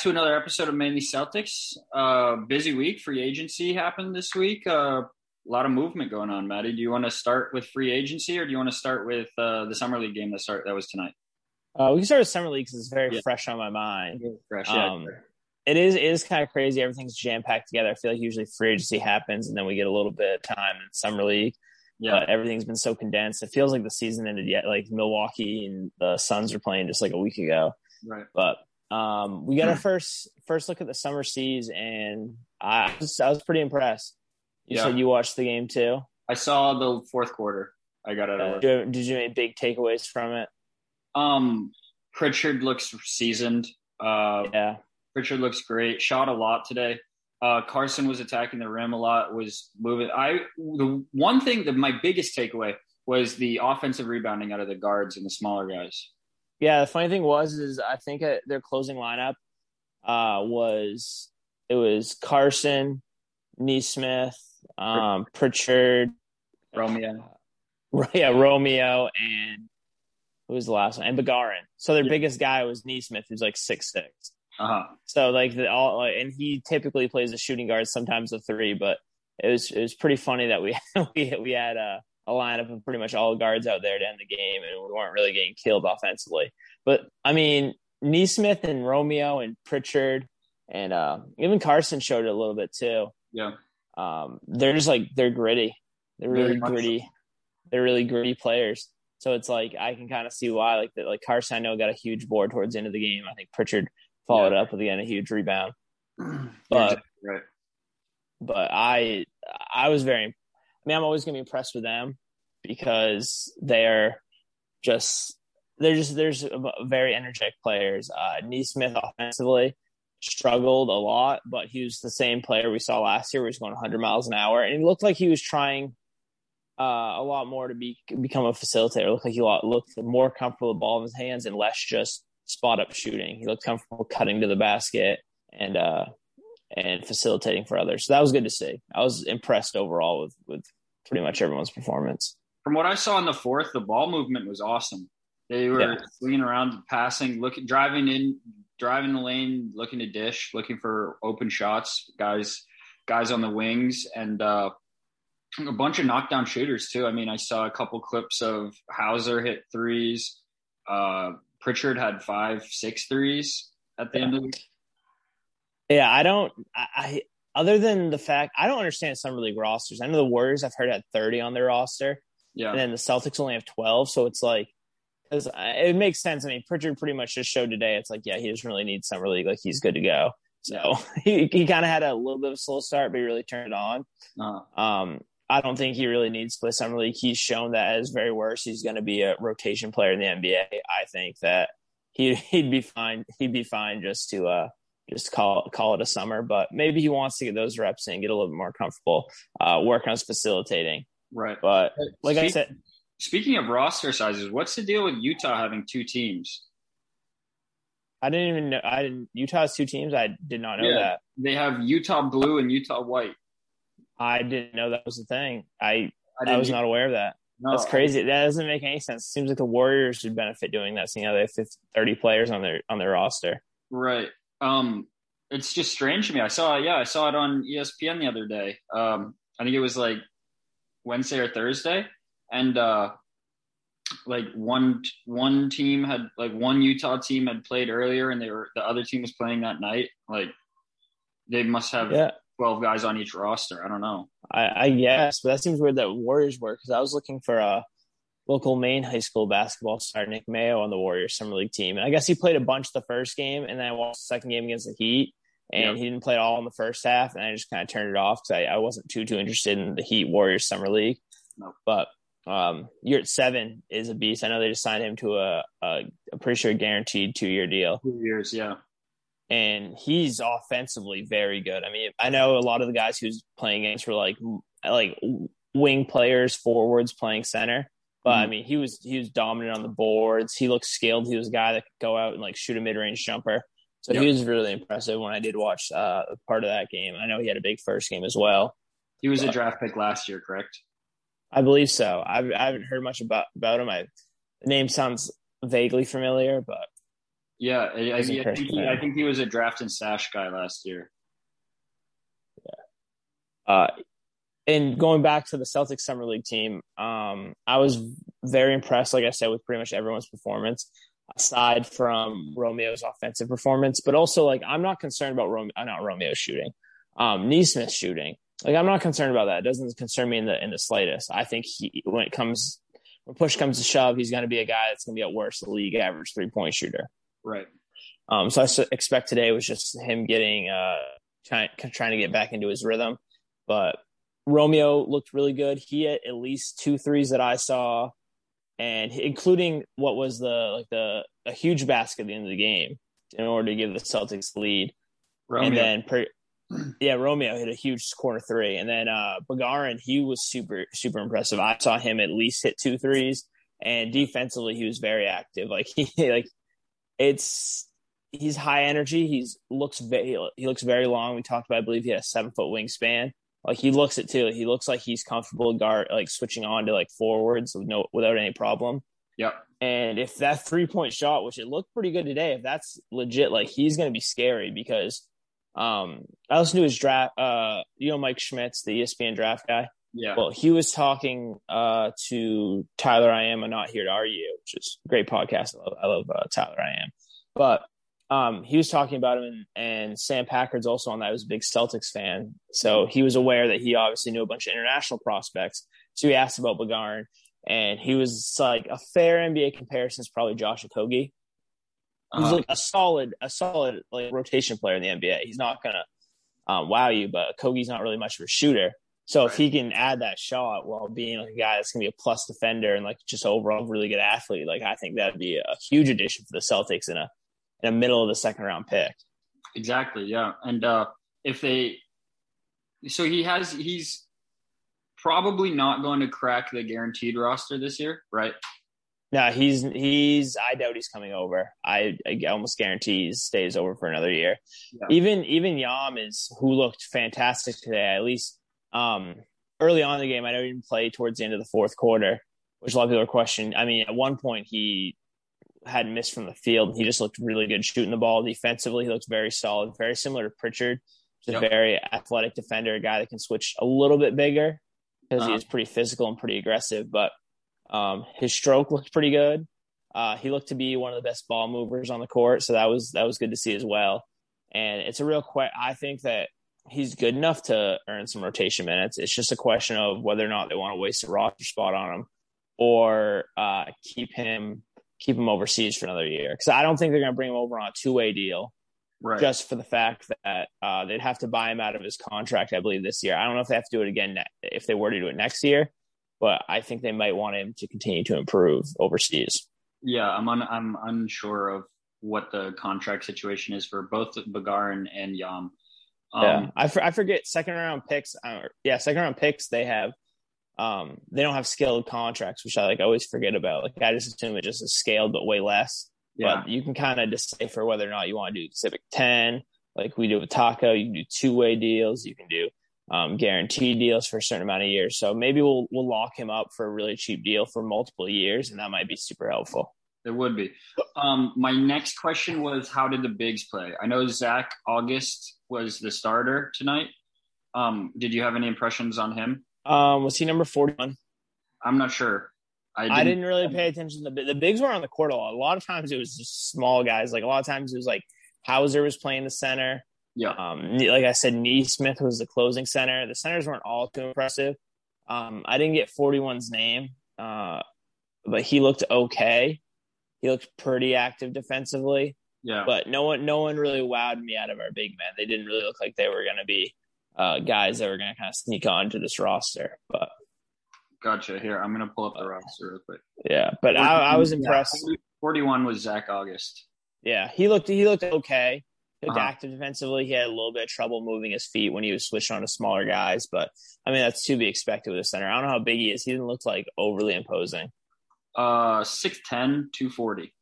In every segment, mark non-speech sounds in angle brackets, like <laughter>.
back to another episode of Mainly Celtics. Uh, busy week, free agency happened this week. Uh, a lot of movement going on. Maddie, do you want to start with free agency, or do you want to start with uh, the summer league game that start that was tonight? Uh, we can start with summer league because it's very yeah. fresh on my mind. Fresh, yeah. Um, it is it is kind of crazy. Everything's jam packed together. I feel like usually free agency happens and then we get a little bit of time in summer league. Yeah, but everything's been so condensed. It feels like the season ended yet. Like Milwaukee and the Suns are playing just like a week ago. Right. But um, we got our first first look at the summer seas, and I was, I was pretty impressed. You yeah. said you watched the game too. I saw the fourth quarter. I got it. Uh, did, you, did you make big takeaways from it? Um, Pritchard looks seasoned. Uh, yeah, Pritchard looks great. Shot a lot today. Uh, Carsen was attacking the rim a lot. Was moving. I the one thing that my biggest takeaway was the offensive rebounding out of the guards and the smaller guys. Yeah, the funny thing was is I think uh, their closing lineup uh, was it was Carsen, Nesmith, um, Pritchard, Romeo, <laughs> uh, yeah, Romeo, and who was the last one? And Begarin. So their yeah. biggest guy was Nesmith, who's like six six. Uh-huh. So like the all, and he typically plays a shooting guard, sometimes a three, but it was it was pretty funny that we <laughs> we we had a, a lineup of pretty much all guards out there to end the game, and we weren't really getting killed offensively. But I mean, Nesmith and Romeo and Pritchard and uh, even Carsen showed it a little bit too. Yeah, um, they're just like they're gritty. They're really gritty. They're really gritty players. So it's like I can kind of see why. Like that, like Carsen, I know got a huge board towards the end of the game. I think Pritchard followed yeah. up with again a huge rebound. But right. but I I was very. Mean, I'm always gonna be impressed with them because they're just they're just there's very energetic players. Uh, Nesmith offensively struggled a lot, but he was the same player we saw last year. He was going 100 miles an hour, and he looked like he was trying uh, a lot more to be become a facilitator. It looked like he looked more comfortable with the ball in his hands and less just spot up shooting. He looked comfortable cutting to the basket and uh, and facilitating for others. So that was good to see. I was impressed overall with with pretty much everyone's performance. From what I saw in the fourth, the ball movement was awesome. They were yeah. swinging around, passing, looking, driving in, driving the lane, looking to dish, looking for open shots. Guys, guys on the wings, and uh, a bunch of knockdown shooters too. I mean, I saw a couple clips of Hauser hit threes. Uh, Pritchard had five, six threes at the yeah. end of the Yeah, I don't. I, I other than the fact I don't understand summer league rosters. I know the Warriors I've heard had thirty on their roster. Yeah, and then the Celtics only have twelve, so it's like because it makes sense. I mean, Pritchard pretty much just showed today. It's like, yeah, he doesn't really need summer league. Like he's good to go. So <laughs> he he kind of had a little bit of a slow start, but he really turned it on. Uh-huh. Um, I don't think he really needs to play summer league. He's shown that as very worse. He's going to be a rotation player in the NBA. I think that he <laughs> he'd be fine. He'd be fine just to uh just call call it a summer. But maybe he wants to get those reps in, get a little bit more comfortable, uh, work on his facilitating. Right. But like Speak, I said, speaking of roster sizes, what's the deal with Utah having two teams? I didn't even know. I didn't. Utah has two teams. I did not know yeah, that. They have Utah blue and Utah white. I didn't know that was a thing. I I, I was not aware of that. No, That's crazy. That doesn't make any sense. It seems like the Warriors should benefit doing that, seeing how they have 30 players on their on their roster. Right. Um, it's just strange to me. I saw, yeah, I saw it on ESPN the other day. Um, I think it was like Wednesday or Thursday, and uh, like one one team had like one Utah team had played earlier, and they were the other team was playing that night. Like they must have yeah. 12 guys on each roster. I don't know. I, I guess, but that seems weird that Warriors were because I was looking for a local Maine high school basketball star, Nick Mayo, on the Warriors summer league team. And I guess he played a bunch the first game, and then I watched the second game against the Heat, and yep. he didn't play at all in the first half, and I just kind of turned it off because I, I, wasn't too too interested in the Heat Warriors summer league. No. But um, Yurtseven is a beast. I know they just signed him to a, a, a pretty sure guaranteed two year deal. Two years, yeah and he's offensively very good. I mean, I know a lot of the guys who's playing against were like like wing players, forwards playing center. But mm-hmm. I mean, he was he was dominant on the boards. He looked skilled. He was a guy that could go out and like shoot a mid range jumper. So yep. he was really impressive when I did watch uh, part of that game. I know he had a big first game as well. He was a draft pick last year, correct? I believe so. I've, I haven't heard much about about him. I, the name sounds vaguely familiar, but yeah, I, I, I think he, I think he was a draft and stash guy last year. Yeah. Uh, and going back to the Celtics summer league team, um, I was very impressed, like I said, with pretty much everyone's performance, aside from Romeo's offensive performance. But also, like, I'm not concerned about Romeo, uh, not Romeo shooting, um, Nesmith shooting. Like, I'm not concerned about that. It doesn't concern me in the in the slightest. I think he, when it comes, when push comes to shove, he's going to be a guy that's going to be at worst the league average three point shooter. Right. Um, so I expect today was just him getting uh trying trying to get back into his rhythm, but Romeo looked really good. He had at least two threes that I saw, and including what was the like the a huge basket at the end of the game in order to give the Celtics the lead. Romeo. And then, per, <clears throat> yeah, Romeo hit a huge corner three, and then uh Begarin he was super super impressive. I saw him at least hit two threes, and defensively he was very active. <laughs> Like he like it's he's high energy. He's looks very he looks very long. We talked about I believe he had a seven foot wingspan like he looks it too. He looks like he's comfortable guard like switching on to like forwards with no without any problem. Yep. And if that three point shot, which it looked pretty good today, if that's legit, like he's gonna be scary because um I listened to his draft uh you know Mike Schmitz, the ESPN draft guy. Yeah. Well, he was talking uh to Tyler I am, I'm not here to argue, which is a great podcast. I love, I love uh, Tyler I am. But um, he was talking about him, and, and Sam Packard's also on that. He was a big Celtics fan, so he was aware that he obviously knew a bunch of international prospects. So he asked about Begarin, and he was like a fair NBA comparison is probably Josh Okogie. He's uh-huh. like a solid, a solid like rotation player in the NBA. He's not gonna um, wow you, but Okogie's not really much of a shooter. So right. if he can add that shot while being like a guy that's gonna be a plus defender and like just overall really good athlete, like I think that'd be a huge addition for the Celtics in a in a middle of the second round pick. Exactly. Yeah. And uh, if they, so he has, he's probably not going to crack the guaranteed roster this year, right? No, he's he's. I doubt he's coming over. I, I almost guarantee he stays over for another year. Yeah. Even even Yam is who looked fantastic today. At least um, early on in the game, I know he didn't play towards the end of the fourth quarter, which a lot of people are questioning. I mean, at one point he hadn't missed from the field. He just looked really good shooting the ball defensively. He looks very solid, very similar to Pritchard. Just yep. a very athletic defender, a guy that can switch a little bit bigger because uh-huh. he is pretty physical and pretty aggressive. But um, his stroke looked pretty good. Uh, he looked to be one of the best ball movers on the court, so that was that was good to see as well. And it's a real que- I think that he's good enough to earn some rotation minutes. It's just a question of whether or not they want to waste a roster spot on him or uh, keep him keep him overseas for another year because I don't think they're going to bring him over on a two way deal. Right. Just for the fact that uh, they'd have to buy him out of his contract, I believe, this year. I don't know if they have to do it again if they were to do it next year, but I think they might want him to continue to improve overseas. Yeah, I'm un- I'm unsure of what the contract situation is for both Begarin and Yam. Um, yeah, I, for, I forget second round picks. Uh, yeah, second round picks they have um, they don't have scaled contracts, which I like always forget about. Like I just assume it just is scaled, but way less. Yeah. But you can kind of decipher whether or not you want to do Exhibit 10, like we do with Tacko. You can do two way deals. You can do um, guaranteed deals for a certain amount of years. So maybe we'll we'll lock him up for a really cheap deal for multiple years, and that might be super helpful. It would be. Um, my next question was, how did the bigs play? I know Zach Auguste was the starter tonight. Um, did you have any impressions on him? Um, was he number 41? I'm not sure. I didn't, I didn't really pay attention. The the bigs were on the court a lot. A lot of times it was just small guys. Like a lot of times it was like Hauser was playing the center. Yeah. Um, like I said, Nesmith was the closing center. The centers weren't all too impressive. Um, I didn't get 41's name, uh, but he looked okay. He looked pretty active defensively. Yeah. But no one, no one really wowed me out of our big men. They didn't really look like they were going to be uh, guys that were going to kind of sneak on to this roster. But gotcha. Here, I'm going to pull up the roster real quick. Yeah, but I, I, was impressed. 41 was Zach Auguste. Yeah, he looked he looked okay. He looked uh-huh. active defensively. He had a little bit of trouble moving his feet when he was switched on to smaller guys, but I mean that's to be expected with a center. I don't know how big he is. He didn't look like overly imposing. Uh, 6'10", 240.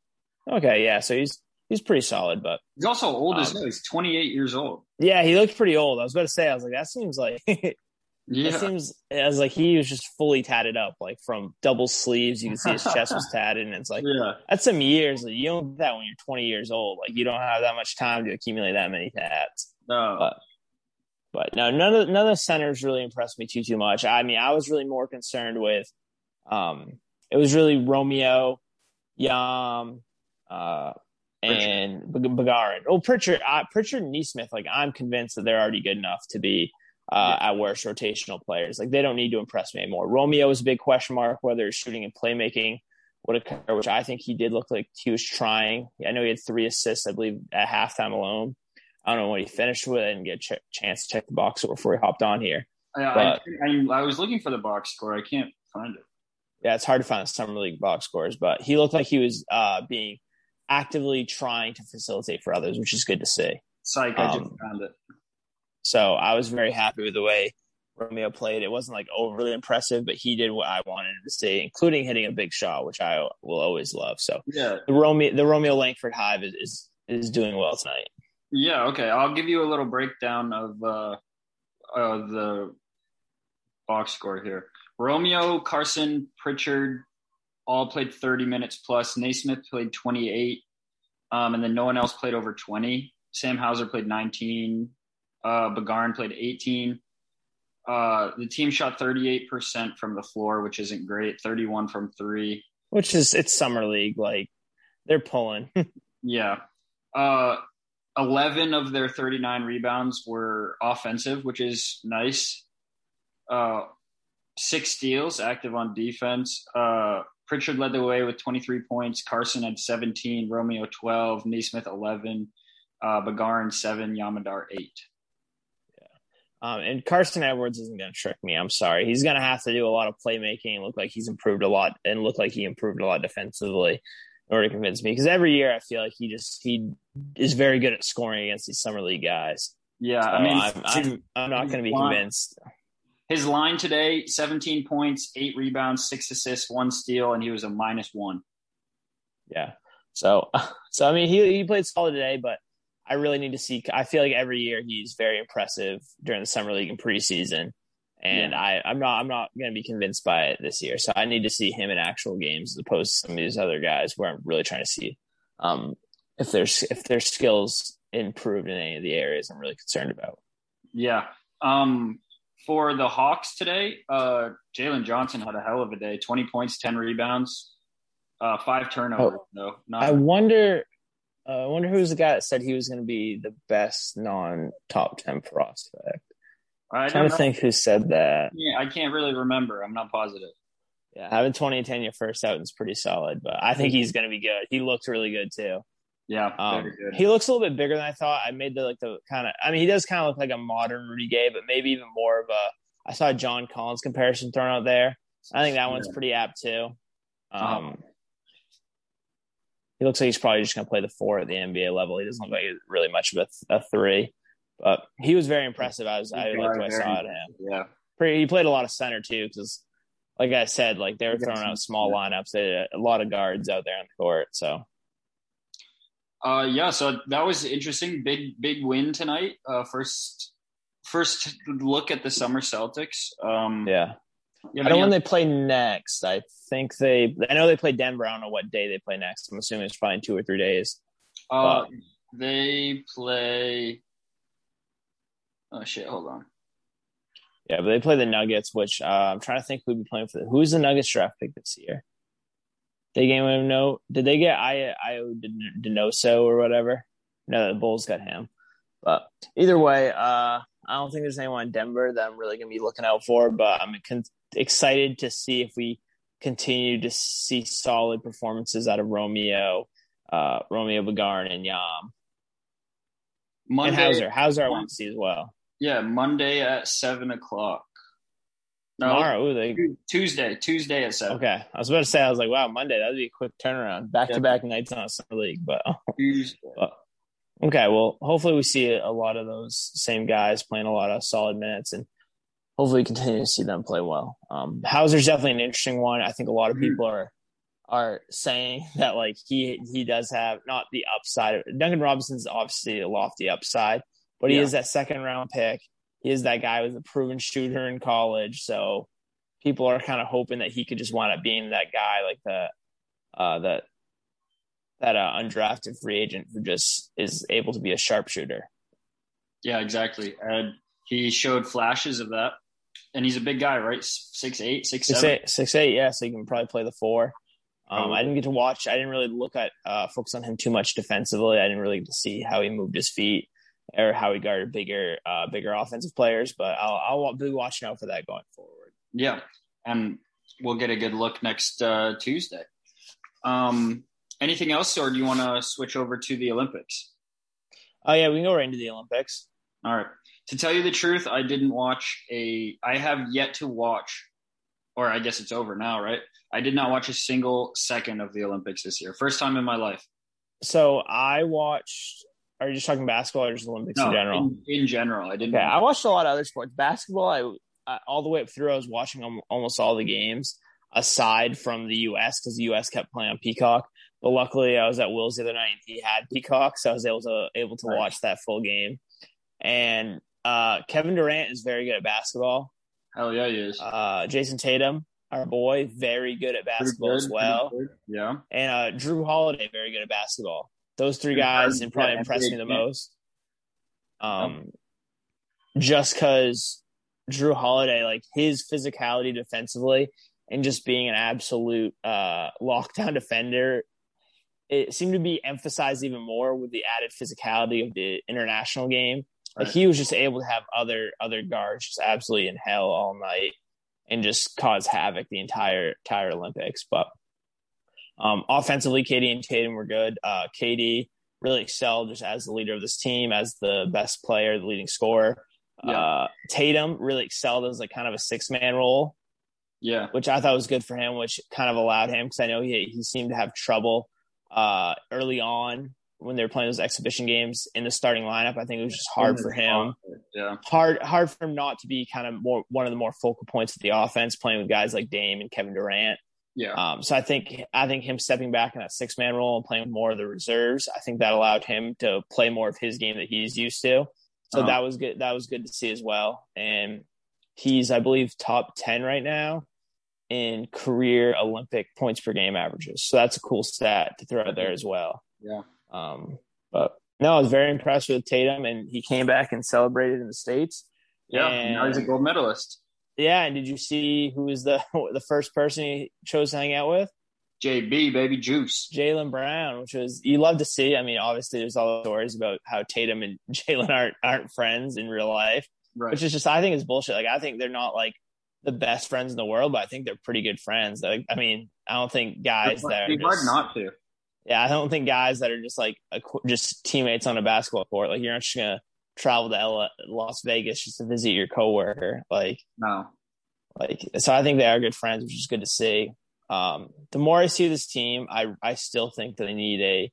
Okay, yeah, so he's he's pretty solid, but he's also old um, as hell. He's 28 years old. Yeah, he looked pretty old. I was about to say, I was like, that seems like <laughs> Yeah. It seems as like he was just fully tatted up, like from double sleeves. You can see his chest was <laughs> tatted, and it's like yeah. that's some years. Like, you don't get that when you're 20 years old. Like you don't have that much time to accumulate that many tats. No. But but no, none of none of the centers really impressed me too too much. I mean, I was really more concerned with, um, it was really Romeo, Yam, uh, and Begarin. Oh, Pritchard, uh, Pritchard and Nesmith. Like I'm convinced that they're already good enough to be uh, at worst rotational players. Like they don't need to impress me anymore. Romeo is a big question mark whether his shooting and playmaking would occur, which I think he did look like he was trying. I know he had three assists, I believe, at halftime alone. I don't know what he finished with. I didn't get a ch- chance to check the box score before he hopped on here. I, I, I, I was looking for the box score. I can't find it. Yeah, it's hard to find the summer league box scores, but he looked like he was uh, being actively trying to facilitate for others, which is good to see. Psych, I just Um, found it. So I was very happy with the way Romeo played. It wasn't like overly impressive, but he did what I wanted him to see, including hitting a big shot, which I will always love. So Yeah. the Romeo, the Romeo Langford Hive is, is is doing well tonight. Yeah, okay. I'll give you a little breakdown of uh, uh, the box score here. Romeo, Carsen, Pritchard all played 30 minutes plus. Nesmith played 28, um, and then no one else played over 20. Sam Hauser played 19. Uh, Begarin played 18. Uh, the team shot 38% from the floor, which isn't great. 31 from three. Which is it's summer league, like they're pulling. <laughs> Yeah. Uh, 11 of their 39 rebounds were offensive, which is nice. Uh, six steals, active on defense. Uh, Pritchard led the way with 23 points. Carsen had 17, Romeo 12, Nesmith 11, uh, Begarin 7, Yam Madar 8. Um, and Carsen Edwards isn't going to trick me. I'm sorry. He's going to have to do a lot of playmaking and look like he's improved a lot and look like he improved a lot defensively in order to convince me. Because every year I feel like he just he is very good at scoring against these summer league guys. Yeah, So I mean, I'm, I'm, I'm not going to be convinced. His line today 17 points, eight rebounds, six assists, one steal, and he was a minus one. Yeah. So, <laughs> so I mean, he he played solid today, but I really need to see. I feel like every year he's very impressive during the summer league and preseason, and I I'm not I'm not going to be convinced by it this year. So I need to see him in actual games as opposed to some of these other guys where I'm really trying to see um if there's if their skills improved in any of the areas I'm really concerned about. Yeah. Um, for the Hawks today, uh, Jalen Johnson had a hell of a day 20 points, 10 rebounds, uh, five turnovers, though. Not, I wonder. Uh, I wonder who's the guy that said he was going to be the best non top ten prospect. I I'm trying to think who said that. Yeah, I can't really remember. I'm not positive. Yeah, having 20 and 10 your first out is pretty solid, but I think he's going to be good. He looks really good too. Yeah, Um, he looks a little bit bigger than I thought. I made the like the kind of. I mean, he does kind of look like a modern Rudy Gay, but maybe even more of a. I saw a John Collins comparison thrown out there. I think that one's Yeah. pretty apt too. Um, Uh-huh. he looks like he's probably just going to play the four at the NBA level. He doesn't look like he's really much of a, a three, but he was very impressive. I was I liked what I saw at him Yeah. pretty, he played a lot of center too because like i said like they were throwing out small lineups they had a lot of guards out there on the court so Uh, yeah, so that was interesting. Big, big win tonight. Uh, first, first look at the summer Celtics. Um, yeah you i don't know when they play next i think they i know they play denver i don't know what day they play next i'm assuming it's probably two or three days uh, they play. Oh shit! Hold on. yeah but they play the nuggets which uh, i'm trying to think who'd be playing for the, who's the nuggets draft pick this year they gave him no did they get i Ayo Dosunmu or whatever no the bulls got him but either way uh I don't think there's anyone in Denver that I'm really going to be looking out for, but I'm con- excited to see if we continue to see solid performances out of Romeo, uh, Romeo Begarin and Yam Monday. and Hauser. Hauser I want to see as well. Yeah, Monday at seven o'clock. No, Tomorrow, they, Tuesday. Tuesday at seven. okay. I was about to say, I was like, wow, Monday, that'd be a quick turnaround. Back to back nights on a summer league, but <laughs> Tuesday. Okay, well, hopefully we see a lot of those same guys playing a lot of solid minutes, and hopefully continue to see them play well. Um, Hauser's definitely an interesting one. I think a lot of Mhm. people are are saying <laughs> that like he he does have not the upside. Duncan Robinson's obviously a lofty upside, but he Yeah. is that second round pick. He is that guy who's a proven shooter in college. So people are kind of hoping that he could just wind up being that guy, like the uh, that that uh, undrafted free agent who just is able to be a sharpshooter. Yeah, exactly. And he showed flashes of that. And he's a big guy, right? Six eight, six, six seven. Eight, six eight, yeah. So he can probably play the four. Um, I didn't get to watch. I didn't really look at uh, focus on him too much defensively. I didn't really get to see how he moved his feet or how he guarded bigger, uh, bigger offensive players. But I'll, I'll be watching out for that going forward. Yeah, and we'll get a good look next uh, Tuesday. Um, anything else, or do you want to switch over to the Olympics? Oh yeah, we can go right into the Olympics. All right. To tell you the truth, I didn't watch a. I have yet to watch, or I guess it's over now, right? I did not watch a single second of the Olympics this year. First time in my life. So I watched. Are you just talking basketball or just Olympics no, in general? In, in, general, I didn't. Okay, I watched a lot of other sports. Basketball, I, I all the way up through. I was watching almost all the games aside from the U.S. because the U.S. kept playing on Peacock. But luckily, I was at Will's the other night. and He had Peacock, so I was able to able to watch that full game. And uh, Kevin Durant is very good at basketball. Hell yeah, he is. Uh, Jayson Tatum, our boy, very good at basketball good, as well. Yeah. And uh, Jrue Holiday, very good at basketball. Those three guys and probably impressed me the most. Um, just because Jrue Holiday, like his physicality defensively and just being an absolute uh, lockdown <laughs> defender, it seemed to be emphasized even more with the added physicality of the international game. Like he was just able to have other other guards just absolutely in hell all night and just cause havoc the entire entire Olympics. But um, offensively, KD and Tatum were good. Uh, KD really excelled just as the leader of this team, as the best player, the leading scorer. Yeah. Uh, Tatum really excelled as like kind of a six man role. Yeah, which I thought was good for him, which kind of allowed him because I know he he seemed to have trouble uh, early on when they were playing those exhibition games in the starting lineup. I think it was just hard for him. Yeah, hard hard for him not to be kind of more one of the more focal points of the offense, playing with guys like Dame and Kevin Durant. Yeah. Um, so I think I think him stepping back in that six man role and playing more of the reserves, I think that allowed him to play more of his game that he's used to. So uh-huh. that was good. That was good to see as well. And he's, I believe, top ten right now in career Olympic points per game averages. So that's a cool stat to throw out there as well. Yeah. Um, but no, I was very impressed with Tatum, and he came back and celebrated in the states. Yeah, now he's a gold medalist. Yeah, and did you see who was the <laughs> the first person he chose to hang out with? JB, baby juice. Jaylen Brown, which was you love to see. I mean, obviously, there's all the stories about how Tatum and <laughs> Jaylen aren't aren't friends in real life, right. which is just I think is bullshit. Like I think they're not like the best friends in the world, but I think they're pretty good friends. Like, I mean, I don't think guys that are hard not to. Yeah, I don't think guys that are just like a, just teammates on a basketball court. Like you're not just gonna travel to LA, Las Vegas just to visit your coworker. Like no, like so I think they are good friends, which is good to see. Um, the more I see this team, I I still think that they need a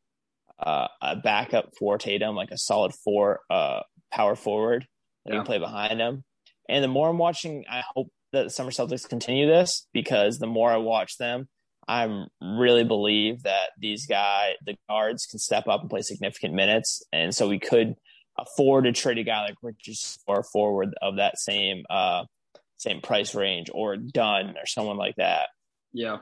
uh, a backup for Tatum, like a solid four uh, power forward that yeah. can play behind him. And the more I'm watching, I hope that the Summer Celtics continue this because the more I watch them, I really believe that these guys, the guards, can step up and play significant minutes, and so we could afford to trade a guy like Richard or forward of that same uh, same price range, or Dunn or someone like that. Yeah.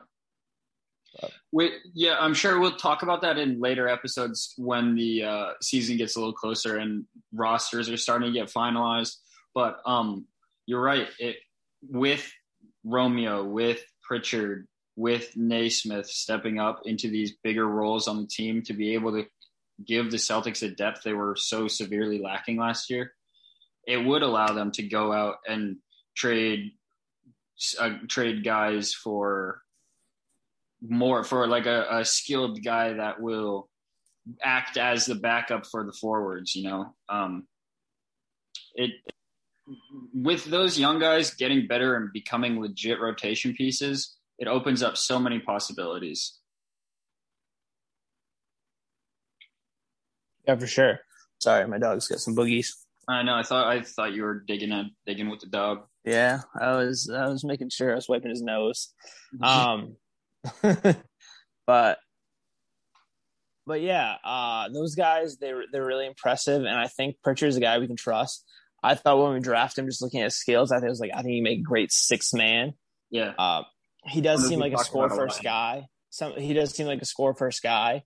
Wait, yeah, I'm sure we'll talk about that in later episodes when the uh, season gets a little closer and rosters are starting to get finalized. But um, you're right. It with Romeo, with Pritchard, with Nesmith stepping up into these bigger roles on the team to be able to give the Celtics a depth they were so severely lacking last year, it would allow them to go out and trade uh, trade guys for more for like a, a skilled guy that will act as the backup for the forwards. You know, um, it with those young guys getting better and becoming legit rotation pieces it opens up so many possibilities. Yeah, for sure. Sorry, my dog's got some boogies. I know. I thought I thought you were digging at digging with the dog. Yeah, I was. I was making sure I was wiping his nose. <laughs> Um, <laughs> but but yeah, uh, those guys they they're really impressive, and I think Pritchard's a guy we can trust. I thought when we draft him, just looking at skills, I think it was like I think he make a great six man. Yeah. Uh, he does seem like a score first guy. Some he does seem like a score first guy.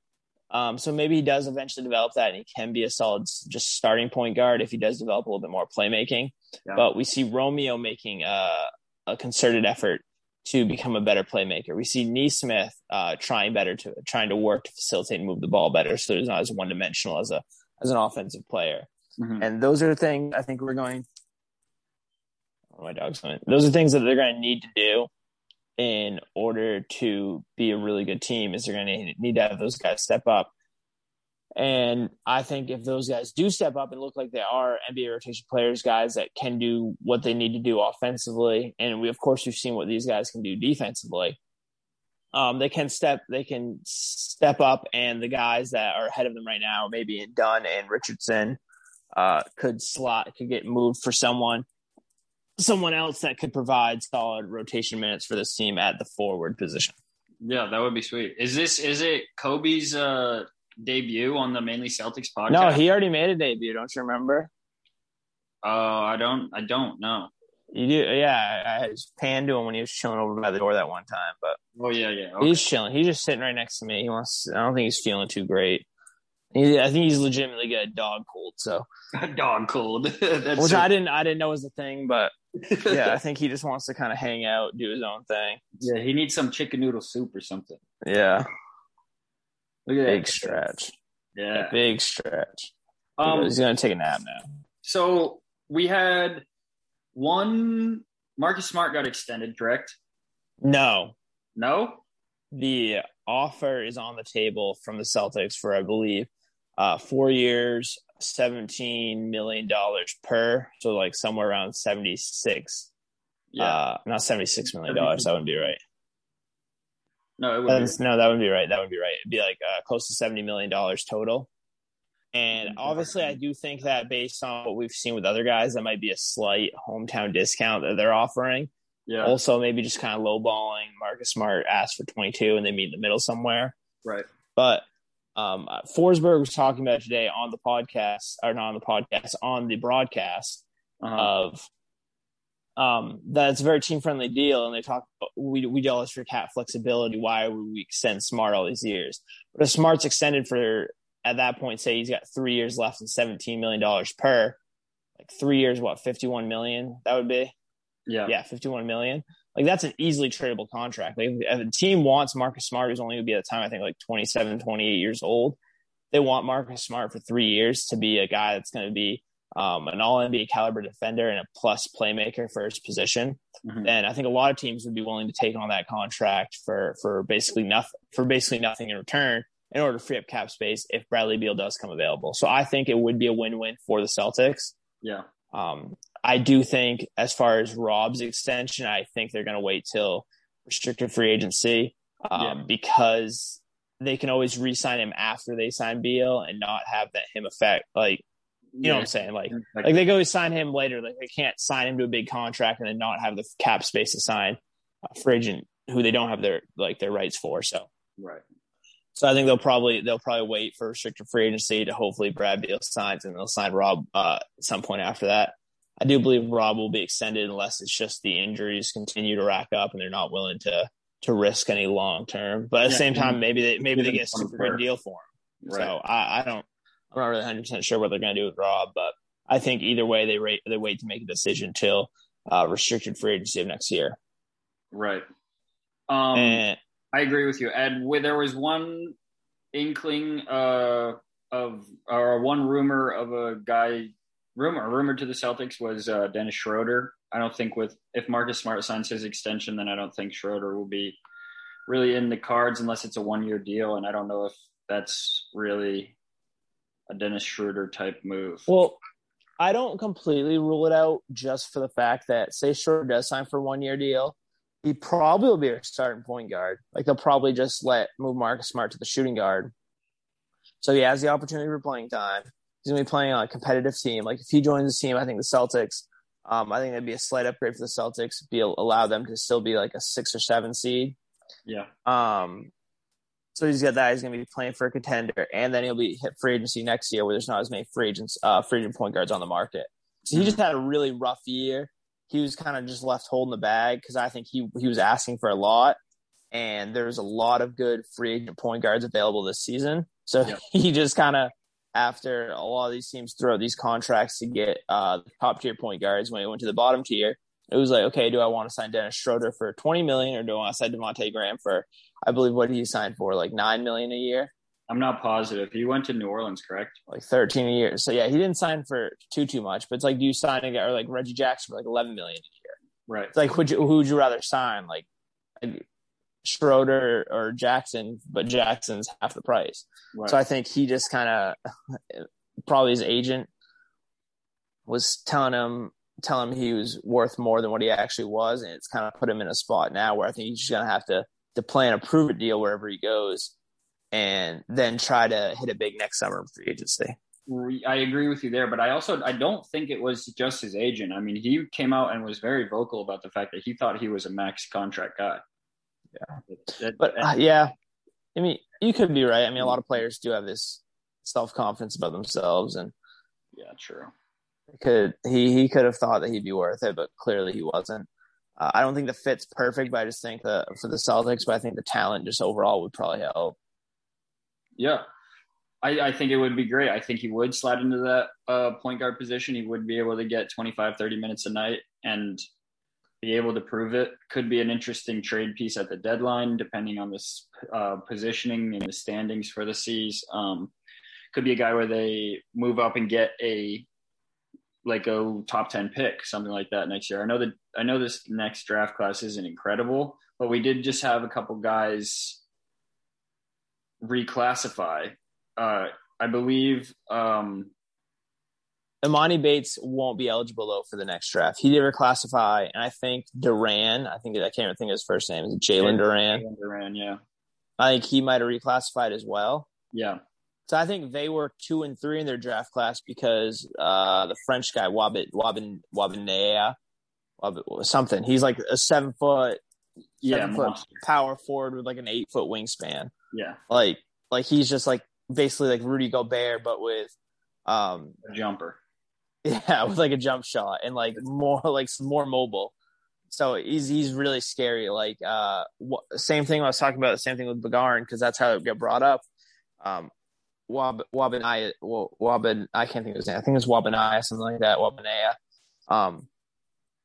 Um, so maybe he does eventually develop that, and he can be a solid just starting point guard if he does develop a little bit more playmaking. Yeah. But we see Romeo making a, a, concerted effort to become a better playmaker. We see Nesmith uh, trying better to trying to work to facilitate and move the ball better, so he's not as one dimensional as a as an offensive player. Mm-hmm. And those are things I think we're going. Oh, my dog's coming. Those are things that they're going to need to do in order to be a really good team. Is they're going to need to have those guys step up. And I think if those guys do step up and look like they are NBA rotation players, guys that can do what they need to do offensively, and we of course we've seen what these guys can do defensively. Um, they can step they can step up, and the guys that are ahead of them right now, maybe Dunn and Richardson, uh, could slot could get moved for someone someone else that could provide solid rotation minutes for this team at the forward position. Yeah, that would be sweet. Is this is it Kobe's uh debut on the mainly Celtics podcast? No, he already made a debut. Don't you remember? Oh, uh, I don't. I don't know. You do, yeah. I was panned to him when he was chilling over by the door that one time, but oh yeah, yeah. Okay. He's chilling. He's just sitting right next to me. He wants. I don't think he's feeling too great. He, I think he's legitimately got a dog cold. So <laughs> a dog cold, <laughs> which I didn't. I didn't know was a thing, but yeah, I <laughs> think he just wants to kind of hang out, do his own thing. Yeah, he needs some chicken noodle soup or something. Yeah. Look at big that. stretch. Yeah, big stretch. Um, he's gonna take a nap now. So we had one. Marcus Smart got extended, correct? No. No. The offer is on the table from the Celtics for, I believe, uh, four years, seventeen million dollars per, so like somewhere around seventy six. Yeah, uh, not seventy six million dollars. That wouldn't be right. No, it would no, that would be right. That would be right. It'd be like uh, close to seventy million dollars total. And obviously, I do think that based on what we've seen with other guys, that might be a slight hometown discount that they're offering. Yeah. Also, maybe just kind of lowballing Marcus Smart asked for 22 and they meet in the middle somewhere. Right. But um, Forsberg was talking about today on the podcast, or not on the podcast, on the broadcast uh-huh. of um, that it's a very team friendly deal. And they talk, we, we do all this for cap flexibility. Why would we extend Smart all these years? But if Smart's extended for, at that point, say he's got three years left and $17 million per, like three years, what, 51 million that would be? Yeah. Yeah, 51 million. Like that's an easily tradable contract. Like if a team wants Marcus Smart, who's only going to be at the time, I think like 27, 28 years old, they want Marcus Smart for three years to be a guy that's going to be um, an all NBA caliber defender and a plus playmaker for his position, mm-hmm. then I think a lot of teams would be willing to take on that contract for for basically nothing for basically nothing in return in order to free up cap space if Bradley Beal does come available. So I think it would be a win win for the Celtics. Yeah. Um, I do think, as far as Rob's extension, I think they're going to wait till restricted free agency um, yeah. because they can always re-sign him after they sign Beal and not have that him effect. Like, you yeah. know what I'm saying? Like, like they can always sign him later. Like, they can't sign him to a big contract and then not have the cap space to sign a free agent who they don't have their like their rights for. So, right. So I think they'll probably they'll probably wait for restricted free agency to hopefully Brad Beal signs and they'll sign Rob uh, at some point after that. I do believe Rob will be extended unless it's just the injuries continue to rack up and they're not willing to to risk any long term. But at the same time, maybe they maybe they get a super good deal for him. Right. So I, I don't I'm not really 100 percent sure what they're going to do with Rob, but I think either way they rate they wait to make a decision till uh, restricted free agency of next year. Right. Um, and, I agree with you. Where there was one inkling uh, of or one rumor of a guy rumor rumor to the Celtics was uh, Dennis Schroeder. I don't think with if Marcus Smart signs his extension, then I don't think Schroeder will be really in the cards unless it's a one year deal. And I don't know if that's really a Dennis Schroeder type move. Well, I don't completely rule it out just for the fact that say Schroeder does sign for one year deal, he probably will be a starting point guard. Like they'll probably just let move Marcus Smart to the shooting guard. So he has the opportunity for playing time he's going to be playing on a competitive team. Like if he joins the team, I think the Celtics, um, I think that'd be a slight upgrade for the Celtics. Be allow them to still be like a six or seven seed. Yeah. Um. So he's got that. He's going to be playing for a contender, and then he'll be hit free agency next year, where there's not as many free agents, uh, free agent point guards on the market. So he just had a really rough year. He was kind of just left holding the bag because I think he he was asking for a lot, and there's a lot of good free agent point guards available this season. So Yep. <laughs> he just kind of after a lot of these teams throw out these contracts to get uh, top tier point guards when he went to the bottom tier. It was like, okay, do I want to sign Dennis Schroeder for twenty million, or do I want to sign Devonte' Graham for, I believe, what he signed for, like nine million a year? I'm not positive. He went to New Orleans, correct? like 13 a year. So yeah, he didn't sign for too too much, but it's like do you sign a guy or like Reggie Jackson for like 11 million a year? Right. It's like would you who would you rather sign like, like Schroeder or Jackson? But Jackson's half the price. Right. So I think he just kind of probably his agent was telling him telling him he was worth more than what he actually was, and it's kind of put him in a spot now where I think he's just gonna have to to plan a prove it deal wherever he goes, and then try to hit a big next summer free agency. I agree with you there, but I also I don't think it was just his agent. I mean, he came out and was very vocal about the fact that he thought he was a max contract guy. Yeah. But uh, yeah, I mean, you could be right. I mean, a lot of players do have this self confidence about themselves, and yeah, true. could he he could have thought that he'd be worth it, but clearly he wasn't. Uh, I don't think the fit's perfect, but I just think that for the Celtics, but I think the talent just overall would probably help. Yeah. I, I think it would be great. I think he would slide into that uh, point guard position. He would be able to get 25, 30 minutes a night and be able to prove it. Could be an interesting trade piece at the deadline, depending on this uh, positioning and the standings for the Seas. Um, could be a guy where they move up and get a like a top 10 pick, something like that next year. I know that I know this next draft class isn't incredible, but we did just have a couple guys reclassify. Uh, I believe um, Emoni Bates won't be eligible though for the next draft. He did reclassify, and I think Duren. I think I can't even think of his first name. Is Jalen Duren? Jalen Duren, yeah, I think he might have reclassified as well. yeah, So I think they were two and three in their draft class because uh, the French guy Wabit Wabin Wabinea, Wabit, something. He's like a seven foot, yeah, seven foot power forward with like an eight foot wingspan. Yeah, Like like he's just like basically like Rudy Gobert, but with um a jumper. yeah <laughs> with like a jump shot and like more like more mobile. So he's he's really scary. Like uh, wh- same thing I was talking about. The same thing with Begarin because that's how it got brought up. Um, Wab Wabinaya, Wabin, I can't think of his name. I think it was Wabinaya, something like that. Wabinaya. Um,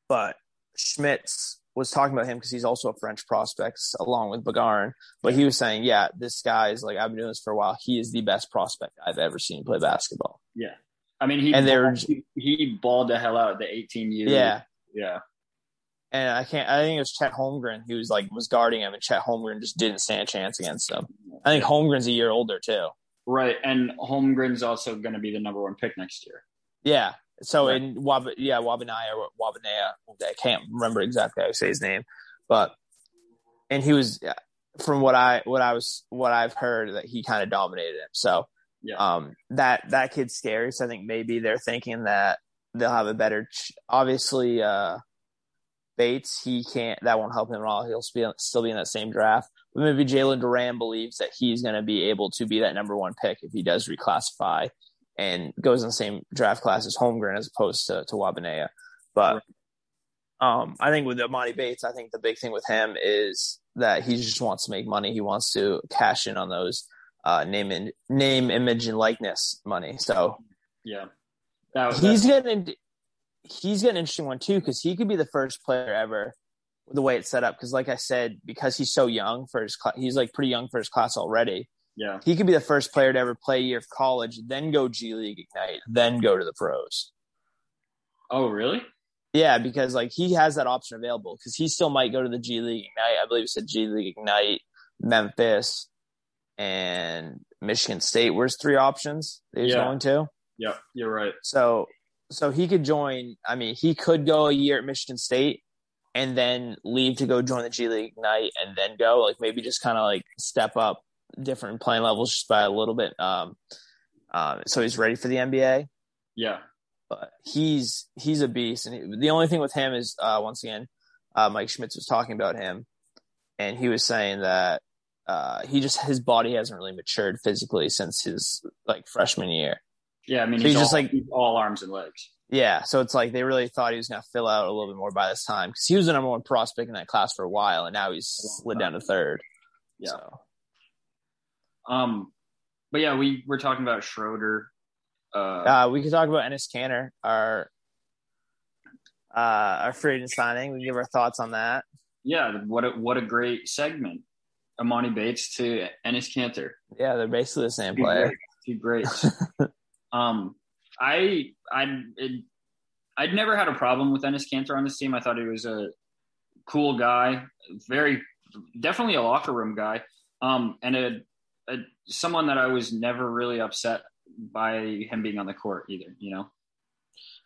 but Schmitz was talking about him because he's also a French prospect along with Begarin. But he was saying, yeah, this guy is like I've been doing this for a while. He is the best prospect I've ever seen play basketball. Yeah, I mean he And they're- balled, he, he balled the hell out the 18 U. Yeah. yeah, And I can't. I think it was Chet Holmgren who was like was guarding him, and Chet Holmgren just didn't stand a chance against him. I think Holmgren's a year older too. right. And Holmgren's also going to be the number one pick next year. Yeah. So Right. in Wab, yeah, Wabinaya or Wabinaya, I can't remember exactly how to say his name, but and he was from what I what I was what I've heard that he kind of dominated him. So Yeah. um, that that kid's scary. So I think maybe they're thinking that they'll have a better. Ch- obviously, uh, Bates he can't. That won't help him at all. He'll still still be in that same draft. But maybe Jalen Duren believes that he's going to be able to be that number one pick if he does reclassify and goes in the same draft class as Holmgren as opposed to to Wabanea. But um, I think with Emoni Bates, I think the big thing with him is that he just wants to make money. He wants to cash in on those uh, name and name, image, and likeness money. So Yeah, that was he's getting he's getting an interesting one too because he could be the first player ever the way it's set up. Because like I said, because he's so young for his cl- he's like pretty young for his class already. Yeah. He could be the first player to ever play a year of college, then go G League Ignite, then go to the pros. Oh, really? Yeah, because like he has that option available because he still might go to the G League Ignite. I believe it said G League Ignite, Memphis, and Michigan State. Where's three options that he's Yeah. going to? Yeah, you're right. So, so he could join. I mean, he could go a year at Michigan State and then leave to go join the G League Ignite and then go. Like maybe just kind of like step up different playing levels just by a little bit. Um, um, so he's ready for the NBA Yeah, but he's he's a beast. And he, the only thing with him is uh, once again, uh, Mike Schmitz was talking about him, and he was saying that uh, he just his body hasn't really matured physically since his like freshman year. Yeah, I mean, So he's, he's just all, like- he's all arms and legs. Yeah, so it's like they really thought he was going to fill out a little bit more by this time because he was the number one prospect in that class for a while, and now he's slid down to third. Yeah. So, Um, but yeah, we were talking about Schroeder. Uh, uh, we could talk about Enes Kanter, our uh, our free agent signing. We can give our thoughts on that. yeah, what a, what a great segment. Emoni Bates to Enes Kanter. Yeah, they're basically the same Two player. greats. Two greats. <laughs> um, I I it, I'd never had a problem with Enes Kanter on this team. I thought he was a cool guy, very definitely a locker room guy, um, and a, a someone that I was never really upset by him being on the court either. You know.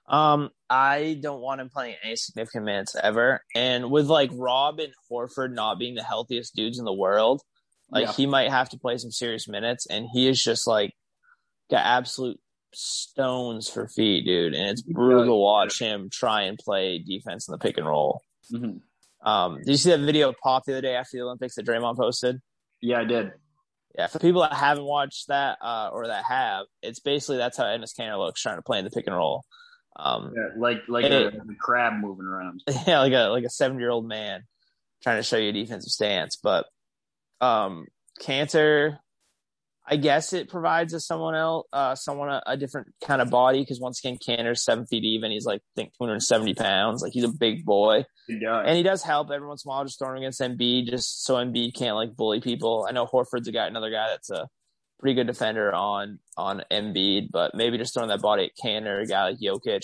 Um, I don't want him playing any significant minutes ever. And with like Rob and Horford not being the healthiest dudes in the world, like Yeah. he might have to play some serious minutes. And he is just like got absolute stones for feet, dude. And it's brutal to watch him try and play defense in the pick and roll. Mhm. Um, did you see that video pop the other day after the Olympics that Draymond posted? Yeah, I did. Yeah, for people that haven't watched that uh, or that have, it's basically that's how Enes Kanter looks trying to play in the pick and roll. Um, Yeah, like like a, a <laughs> crab moving around. <laughs> yeah, like a like a seven year old man trying to show you a defensive stance. But um Kanter, I guess it provides a someone else, uh, someone a, a different kind of body because once again, Kanter's seven feet even. He's like I think two hundred seventy pounds. Like he's a big boy, Guy. and he does help every once in a while just throwing against Embiid, just so Embiid can't like bully people. I know Horford's a guy, another guy that's a pretty good defender on on Embiid, but maybe just throwing that body at Kanter, a guy like Jokic,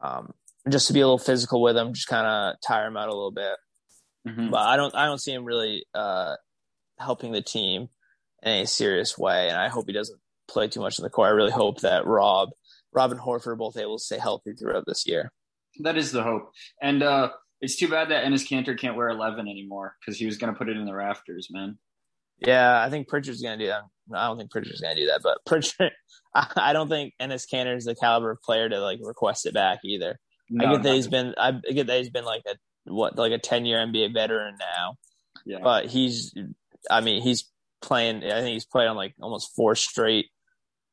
um, just to be a little physical with him, just kind of tire him out a little bit. Mhm. But I don't I don't see him really uh, helping the team in a serious way, and I hope he doesn't play too much in the core. I really hope that Rob, Rob and Horford are both able to stay healthy throughout this year. That is the hope. And uh, it's too bad that Enes Kanter can't wear 11 anymore because he was going to put it in the rafters, man. Yeah, I think Pritchard's gonna do that. I don't think Pritchard's gonna do that, but Pritchard, <laughs> I, I don't think Enes Kanter is the caliber of player to like request it back either. I get that he's been, I get that he's been like a what, like a ten year NBA veteran now, Yeah. but he's, I mean, he's playing. I think he's played on like almost four straight,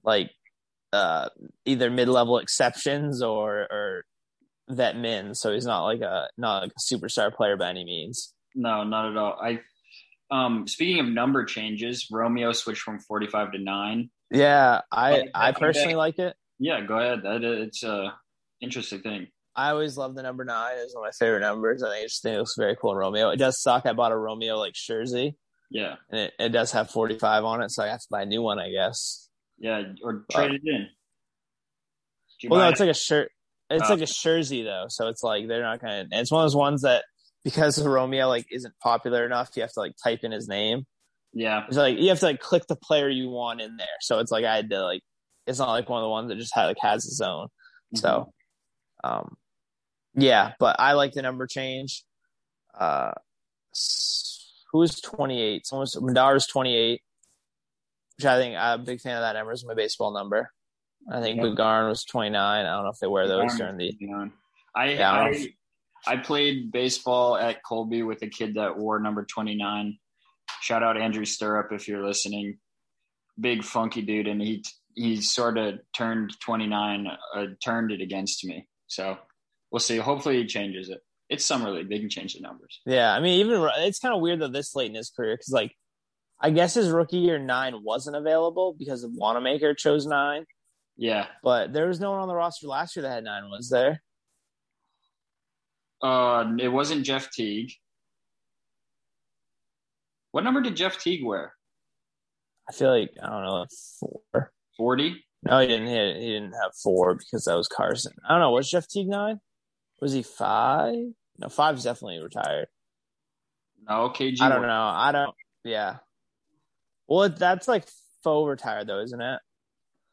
like, uh, either mid level exceptions or or vet min. So he's not like a not like a superstar player by any means. No, not at all. I um speaking of number changes, Romeo switched from 45 to 9. Yeah, I I I personally that- like it. Yeah, go ahead. That it's a interesting thing. I always love the number nine. It's one of my favorite numbers. I think it just think it looks very cool in Romeo. It does suck. I bought a Romeo like jersey, Yeah. and it, it does have 45 on it, so I have to buy a new one, I guess. Yeah, or trade it in. Well, no, it? it's like a shirt. It's Oh. like a jersey though, so it's like they're not gonna. And it's one of those ones that because Romeo like isn't popular enough, you have to like type in his name. yeah. It's like you have to like click the player you want in there. So it's like I had to like. It's not like one of the ones that just had, like has its own. So, um, yeah, but I like the number change. Uh, s- who is 28? Someone was, Madar's 28, which I think I'm a big fan of that number. Is my baseball number. I think Yeah. Begarin was 29. I don't know if they wear those during the. I Yeah, I I, I played baseball at Colby with a kid that wore number 29. Shout out Andrew Stirrup if you're listening. Big funky dude, and he he sort of turned 29, uh, turned it against me. So we'll see. Hopefully he changes it. It's summer league; they can change the numbers. Yeah, I mean, even it's kind of weird that this late in his career because, like, I guess his rookie year nine wasn't available because of Wanamaker chose nine, Yeah. but there was no one on the roster last year that had nine. Was there? Uh, it wasn't Jeff Teague. What number did Jeff Teague wear? I feel like I don't know, like four. 40? No, he didn't. He, he didn't have four because that was Carsen. I don't know. Was Jeff Teague nine? Was he five? No, five's definitely retired. No, KG. I don't know. I don't. Yeah. Well, that's like faux retired though, isn't it?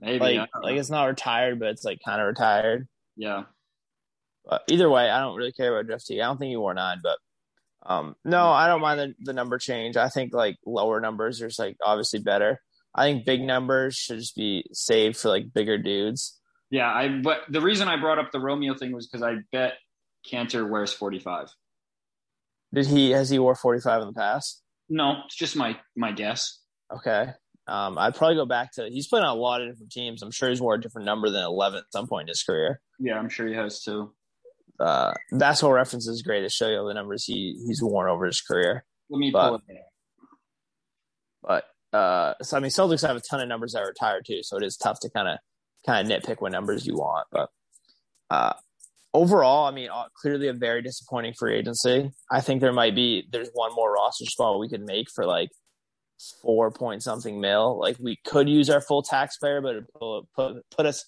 Maybe. Like, like it's not retired, but it's like kind of retired. yeah. But either way, I don't really care about Jeff Teague. I don't think he wore nine, but um, no, I don't mind the, the number change. I think like lower numbers are just like obviously better. I think big numbers should just be saved for like bigger dudes. Yeah, I but the reason I brought up the Romeo thing was because I bet Kanter wears 45. Did he has he wore forty five in the past? No, it's just my my guess. Okay. Um, I'd probably go back to he's played on a lot of different teams. I'm sure he's wore a different number than 11 at some point in his career. Yeah, I'm sure he has too. Uh, Basketball Reference is great to show you all the numbers he he's worn over his career. Let me But- pull it. up. But uh, so I mean, Celtics have a ton of numbers that are retired too, so it is tough to kind of kind of nitpick what numbers you want. But uh, overall, I mean, uh, clearly a very disappointing free agency. I think there might be there's one more roster spot we could make for like four point something mil. Like we could use our full taxpayer, but it put put, put us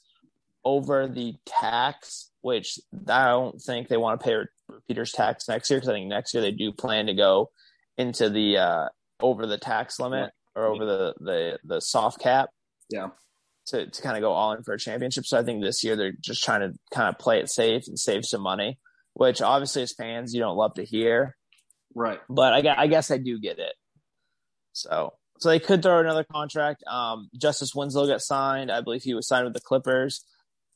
over the tax, which I don't think they want to pay repeaters tax next year because I think next year they do plan to go into the uh, over the tax limit or over the the the soft cap. Yeah. To to kind of go all in for a championship. So I think this year they're just trying to kind of play it safe and save some money, which obviously as fans you don't love to hear, Right. but I I guess I do get it. So so they could throw another contract. Um, Justice Winslow got signed. I believe he was signed with the Clippers.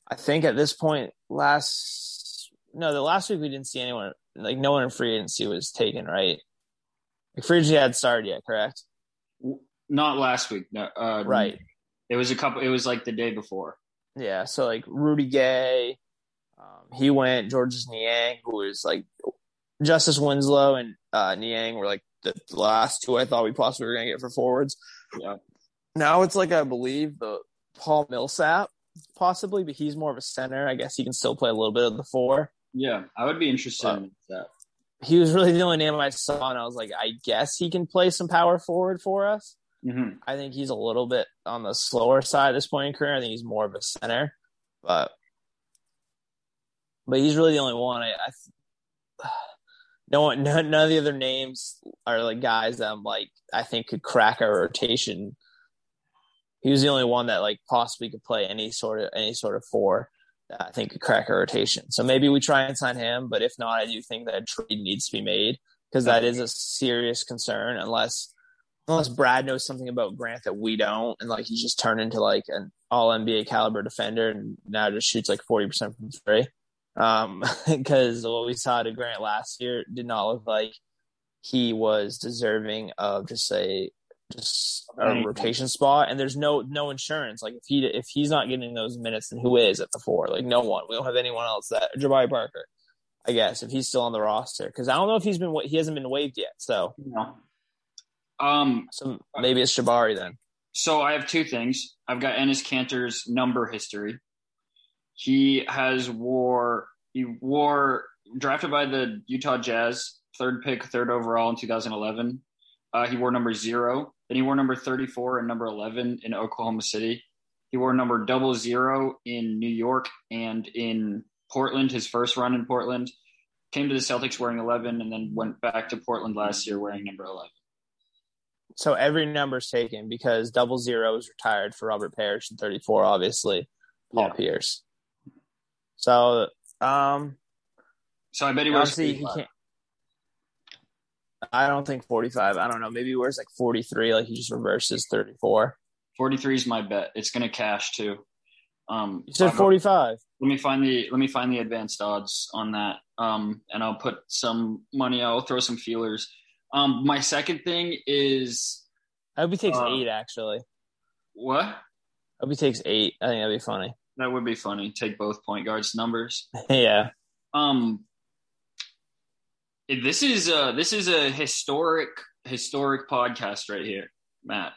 I think at this point, last no, the last week we didn't see anyone like no one in free agency was taken, right? Like free agency had started yet, correct? Not last week. No, uh, Right. It was a couple. It was like the day before. Yeah. So like Rudy Gay, um, he went. Georges Niang, who was like Justice Winslow and uh, Niang were like the last two I thought we possibly were gonna get for forwards. Yeah. Now it's like I believe the Paul Millsap possibly, but he's more of a center. I guess he can still play a little bit of the four. Yeah, I would be interested Wow. in that. He was really the only name I saw, and I was like, I guess he can play some power forward for us. hmm I think he's a little bit on the slower side at this point in career. I think he's more of a center, but but he's really the only one. I, I <sighs> no one, none, <laughs> none of the other names are like guys that I'm like I think could crack our rotation. He was the only one that like possibly could play any sort of any sort of four that I think could crack our rotation. So maybe we try and sign him, but if not, I do think that a trade needs to be made because that is a serious concern unless unless Brad knows something about Grant that we don't, and like he's just turned into like an all NBA caliber defender, and now just shoots like forty percent from three. Um, <laughs> because what we saw to Grant last year did not look like he was deserving of just a just a Anything. rotation spot. And there's no no insurance. Like if he if he's not getting those minutes, then who is at the four? Like no one. We don't have anyone else. That Jabari Parker. I guess if he's still on the roster, because I don't know if he's been he hasn't been waived yet. So No. Um. so maybe it's Jabari then. So I have two things. I've got Enes Kanter's number history. He has wore he wore drafted by the Utah Jazz, third pick, third overall in 2011. Uh, he wore number zero. Then he wore number 34 and number 11 in Oklahoma City. He wore number double zero in New York and in Portland. His first run in Portland came to the Celtics wearing 11, and then went back to Portland last year wearing number 11. So every number's taken because double zero is retired for Robert Parish and 34, obviously, Paul Yeah. Pierce. So, um, So I bet he wears obviously he can't. I don't think 45. I don't know. Maybe he wears like 43, like he just reverses 34. 43 is my bet. It's going to cash too. Um, You said I'll go- 45. Let me find the let me find the advanced odds on that. Um, and I'll put some money. I'll throw some feelers. Um, my second thing is I hope he takes Uh, eight, actually. what? I hope he takes eight. I think that'd be funny. That would be funny. Take both point guards numbers. <laughs> yeah. Um, this is a this is a historic historic podcast right here, Matt.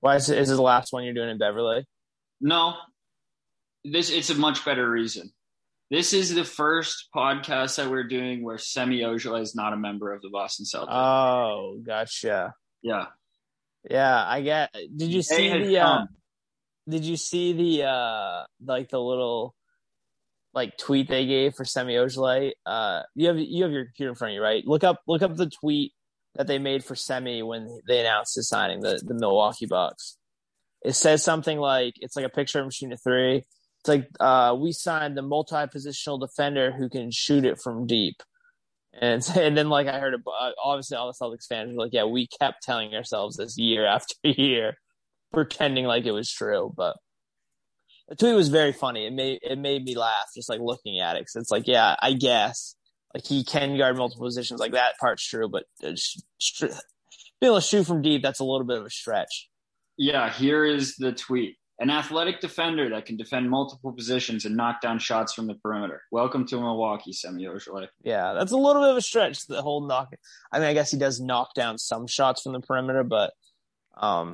Why is it, is it the last one you're doing in Beverly? No, this it's a much better reason. This is the first podcast that we're doing where Semi Ojeleye is not a member of the Boston Celtics. Oh, gotcha. yeah, Yeah, I get. Did you see the? Uh, did you see the uh like the little like tweet they gave for Semi Ojeleye? Uh, you have you have your computer in front of you, right? Look up look up the tweet that they made for Semi when they announced his signing the the Milwaukee Bucks. It says something like it's like a picture of shooting a three. It's like uh, we signed the multi-positional defender who can shoot it from deep. And <laughs> and then like I heard, uh, obviously all the Celtics fans were like, yeah, we kept telling ourselves this year <laughs> after year, pretending like it was true. But the tweet was very funny. It made it made me laugh just like looking at it. Cause it's like, yeah, I guess like he can guard multiple positions. Like that part's true, but uh, sh- sh- being able to shoot from deep, that's a little bit of a stretch. Yeah, here is the tweet. An athletic defender that can defend multiple positions and knock down shots from the perimeter. Welcome to Milwaukee, Semi Ojeleye. Yeah, that's a little bit of a stretch. The whole knock. I mean, I guess he does knock down some shots from the perimeter, but um,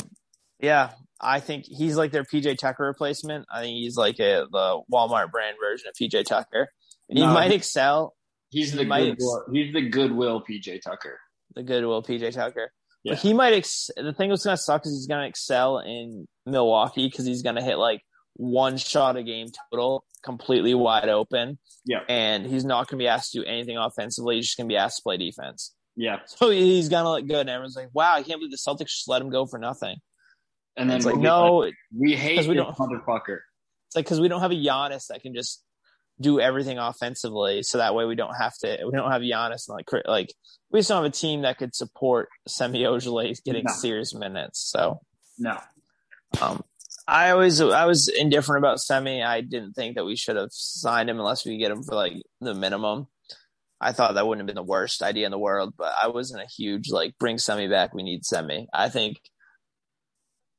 yeah, I think he's like their PJ Tucker replacement. I think he's like a the Walmart brand version of PJ Tucker. He No. might excel. He's the He might goodwill, he's the goodwill PJ Tucker. The goodwill PJ Tucker. Yeah. But he might. Ex- the thing that's gonna suck is he's gonna excel in Milwaukee because he's gonna hit like one shot a game total, completely wide open, Yeah, and he's not gonna be asked to do anything offensively. He's just gonna be asked to play defense. yeah. So he's gonna look good, and everyone's like, "Wow, I can't believe the Celtics just let him go for nothing." And then it's like, no, like, we hate we don't- motherfucker. It's like because we don't have a Giannis that can just do everything offensively, so that way we don't have to. We don't have Giannis and like like we just don't have a team that could support Semi Ojeleye getting No. serious minutes. So No, um, I always I was indifferent about Semi. I didn't think that we should have signed him unless we get him for like the minimum. I thought that wouldn't have been the worst idea in the world, but I wasn't a huge like bring Semi back. We need Semi. I think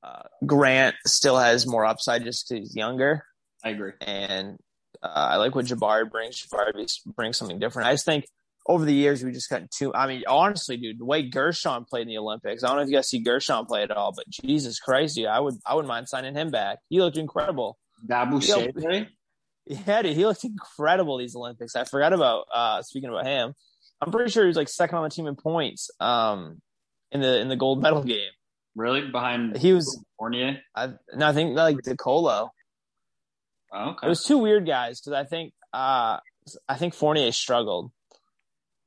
uh, Grant still has more upside just because he's younger I agree. and uh, I like what Jabari brings. Jabari brings something different. I just think over the years we just got too. I mean, honestly, dude, the way Gershon played in the Olympics, I don't know if you guys see Gershon play at all, but Jesus Christ, dude, I would I wouldn't mind signing him back. He looked incredible. Dabu. Yeah, dude, he looked incredible these Olympics. I forgot about uh speaking about him. I'm pretty sure he was like second on the team in points um in the in the gold medal <laughs> game. Really? Behind He was Fournier? I no, I think like De Colo. Oh, okay. It was two weird guys because I think uh I think Fournier struggled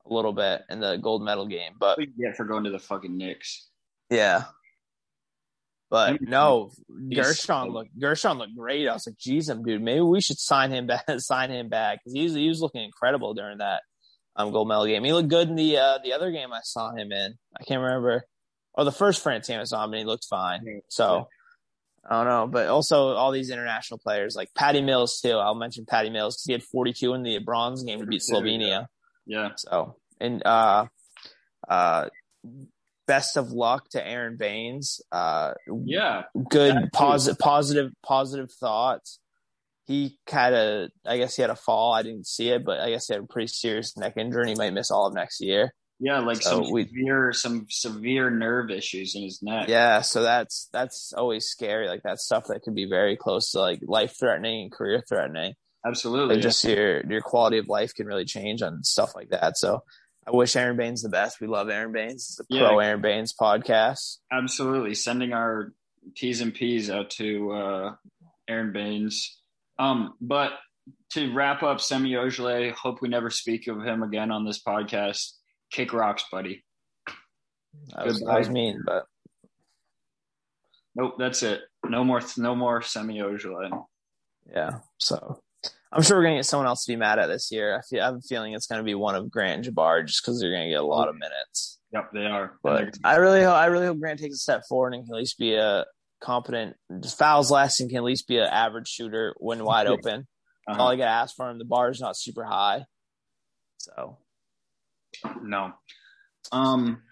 a little bit in the gold medal game, but What you get for going to the fucking Knicks? yeah. But no, Gershon looked Gershon looked great. I was like, "Geez, him dude, maybe we should sign him back. <laughs> sign him back because he was he was looking incredible during that um gold medal game. He looked good in the uh the other game I saw him in. I can't remember. Or the first France game I saw him, and he looked fine. So I don't know, but also all these international players like Patty Mills too. I'll mention Patty Mills because he had 42 in the bronze game to beat Slovenia. Yeah. So and uh, uh, best of luck to Aron Baynes. Uh, Yeah. good positive positive positive thoughts. He had a, I guess he had a fall. I didn't see it, but I guess he had a pretty serious neck injury, and he might miss all of next year. Yeah, like So some we- severe some severe nerve issues in his neck. Yeah, so that's that's always scary. Like that stuff that can be very close to like life threatening and career threatening. Absolutely. Like just your your quality of life can really change on stuff like that. So I wish Aron Baynes the best. We love Aron Baynes. It's the Yeah. pro Aron Baynes podcast. Absolutely. Sending our T's and P's out to uh, Aron Baynes. Um, but to wrap up Semi Ojeleye, hope we never speak of him again on this podcast. Kick rocks, buddy. That was, that was mean, but Nope, that's it. No more no more Semi Ojeleye. yeah. So I'm sure we're gonna get someone else to be mad at this year. I feel I have a feeling it's gonna be one of Grant and Jabbar just because they're gonna get a lot of minutes. Yep, they are. But I really hope I really hope Grant takes a step forward and can at least be a competent fouls less and can at least be an average shooter when wide open. Uh-huh. All I gotta ask for him, the bar is not super high. So No. Um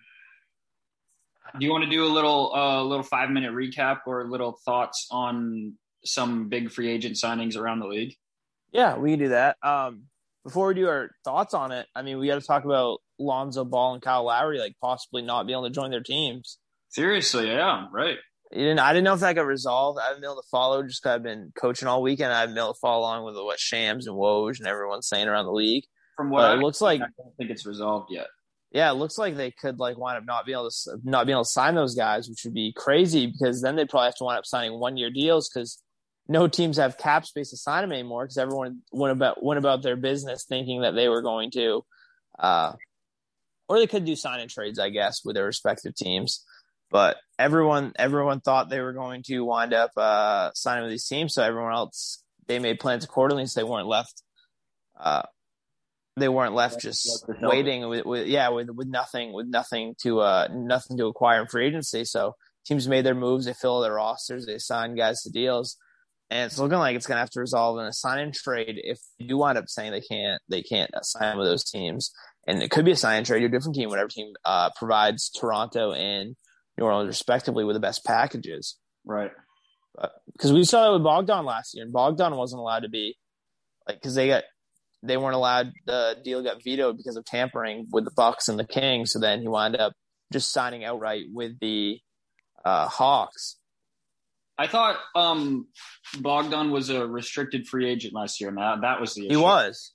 do you want to do a little uh little 5 minute recap or little thoughts on some big free agent signings around the league? yeah, we can do that. Um before we do our thoughts on it, I mean we gotta talk about Lonzo Ball and Kyle Lowry like possibly not being able to join their teams. Seriously, yeah, right. You didn't, I didn't know if that got resolved. I haven't been able to follow just 'cause I've been coaching all weekend. I haven't been able to follow along with what Shams and Woj and everyone's saying around the league. From what I it looks like I don't think it's resolved yet. yeah, it looks like they could like wind up not being able to not being able to sign those guys, which would be crazy because then they'd probably have to wind up signing one year deals because no teams have cap space to sign them anymore because everyone went about went about their business thinking that they were going to, uh, or they could do sign and trades, I guess, with their respective teams. But everyone everyone thought they were going to wind up uh, signing with these teams, so everyone else they made plans accordingly, so they weren't left. Uh, they weren't left just Like the Celtics. waiting with, with yeah with with nothing with nothing to uh nothing to acquire in free agency. So teams made their moves, they fill their rosters, they sign guys to deals, and it's looking like it's gonna have to resolve in a sign and trade if you wind up saying they can't they can't sign with those teams. And it could be a sign and trade to a different team, whatever team uh, provides Toronto and New Orleans respectively with the best packages. Right. Because we saw that with Bogdan last year, and Bogdan wasn't allowed to be like because they got they weren't allowed the deal got vetoed because of tampering with the Bucks and the Kings. So then he wound up just signing outright with the uh, Hawks. I thought um, Bogdan was a restricted free agent last year, and that, that was the issue. He was.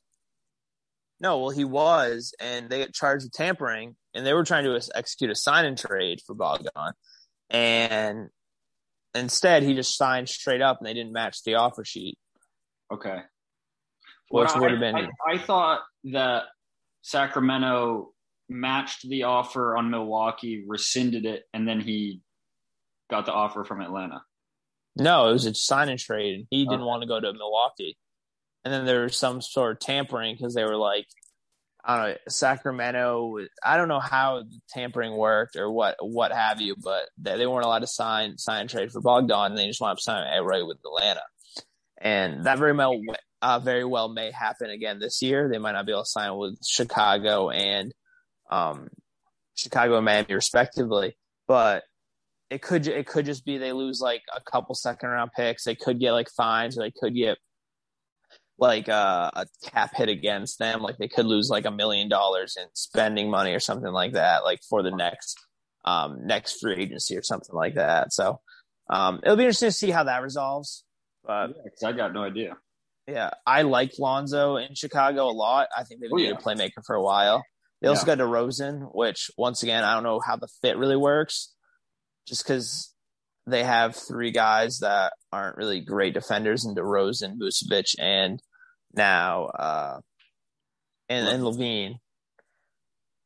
No, well, he was, and they got charged with tampering, and they were trying to execute a sign and trade for Bogdan, and instead he just signed straight up, and they didn't match the offer sheet. Okay. Which Well, would have been I, I thought that Sacramento matched the offer on Milwaukee, rescinded it, and then he got the offer from Atlanta. No, it was a sign and trade. and He didn't Okay. want to go to Milwaukee. And then there was some sort of tampering because they were like, I don't know, Sacramento. I don't know how the tampering worked or what what have you, but they, they weren't allowed to sign sign and trade for Bogdan, and they just wound up signing outright with Atlanta. And that very well uh, very well may happen again this year. They might not be able to sign with Chicago and um, Chicago and Miami respectively, but it could it could just be they lose like a couple second round picks. They could get like fines, or they could get like uh, a cap hit against them. Like they could lose like a million dollars in spending money or something like that, like for the next um, next free agency or something like that. So um, it'll be interesting to see how that resolves. But Yeah, I got no idea. yeah, I like Lonzo in Chicago a lot. I think they've Oh, needed yeah. a playmaker for a while. They also Yeah. got DeRozan, which once again I don't know how the fit really works, just because they have three guys that aren't really great defenders in DeRozan, Vucevic, and now uh, and, and LaVine.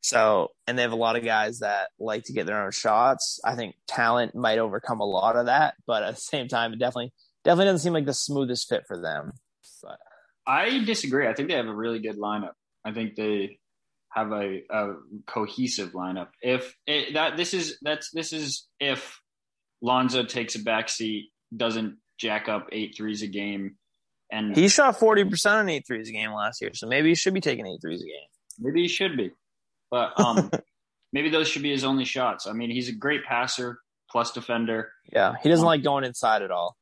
So, and they have a lot of guys that like to get their own shots. I think talent might overcome a lot of that, but at the same time, it definitely definitely doesn't seem like the smoothest fit for them. But I disagree. I think they have a really good lineup. I think they have a, a cohesive lineup. If it, that this is that's this is if Lonzo takes a backseat, doesn't jack up eight threes a game, and he shot forty percent on eight threes a game last year, so maybe he should be taking eight threes a game. maybe he should be, but um, <laughs> maybe those should be his only shots. I mean, he's a great passer plus defender. Yeah, he doesn't like going inside at all.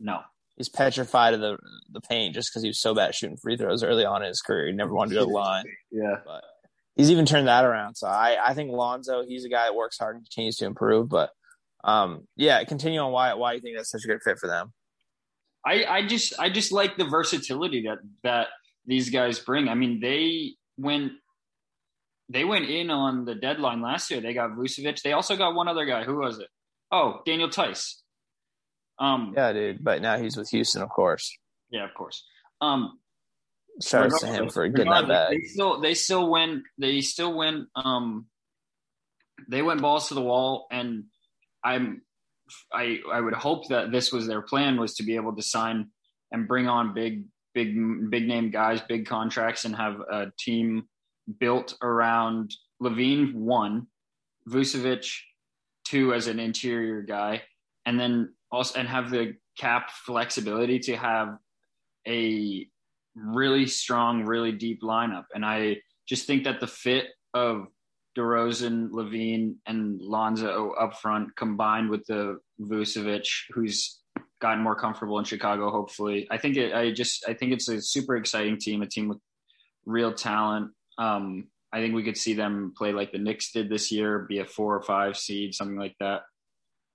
No, He's petrified of the the paint just because he was so bad at shooting free throws early on in his career. He never wanted to go to the line. <laughs> yeah, but he's even turned that around. So I, I think Lonzo, he's a guy that works hard and continues to improve. But um, yeah, continue on why why you think that's such a good fit for them. I, I just I just like the versatility that that these guys bring. I mean, they went they went in on the deadline last year. They got Vucevic. They also got one other guy. Who was it? Oh, Daniel Theis. Um, yeah, dude. But now he's with Houston, of course. Yeah, of course. Um, Shout out to him for getting that bag. They still they still win. They still win. Um, they went balls to the wall, and I'm I I would hope that this was their plan was to be able to sign and bring on big big big name guys, big contracts, and have a team built around LaVine one, Vucevic two as an interior guy, and then also and have the cap flexibility to have a really strong, really deep lineup. And I just think that the fit of DeRozan, LaVine, and Lonzo up front, combined with the Vucevic, who's gotten more comfortable in Chicago, hopefully. I think it. I just. I think it's a super exciting team, a team with real talent. Um, I think we could see them play like the Knicks did this year, be a four or five seed, something like that.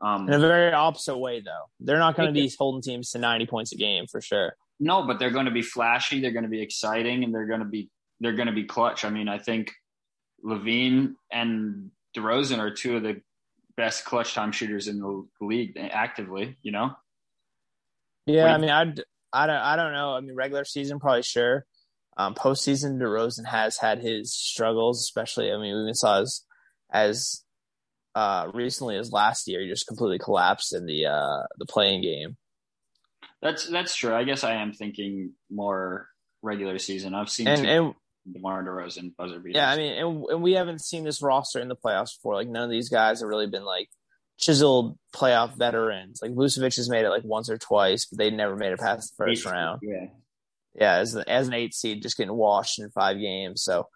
Um, In a very opposite way, though. They're not going to be holding teams to 90 points a game for sure. No, but they're going to be flashy. They're going to be exciting, and they're going to be they're going to be clutch. I mean, I think LaVine and DeRozan are two of the best clutch time shooters in the league actively. You know, Yeah, What I mean, I'd, I don't, I don't know. I mean, regular season probably sure. Um, postseason, DeRozan has had his struggles, especially. I mean, we even saw as as uh, recently as last year, he just completely collapsed in the uh, the play-in game. that's that's true. I guess I am thinking more regular season. I've seen And two and DeMar DeRozan buzzer beaters. yeah, I mean, and, and we haven't seen this roster in the playoffs before. Like none of these guys have really been like chiseled playoff veterans. Like Vucevic has made it like once or twice, but they never made it past the first round. Yeah, yeah, as as an eight seed, just getting washed in five games. So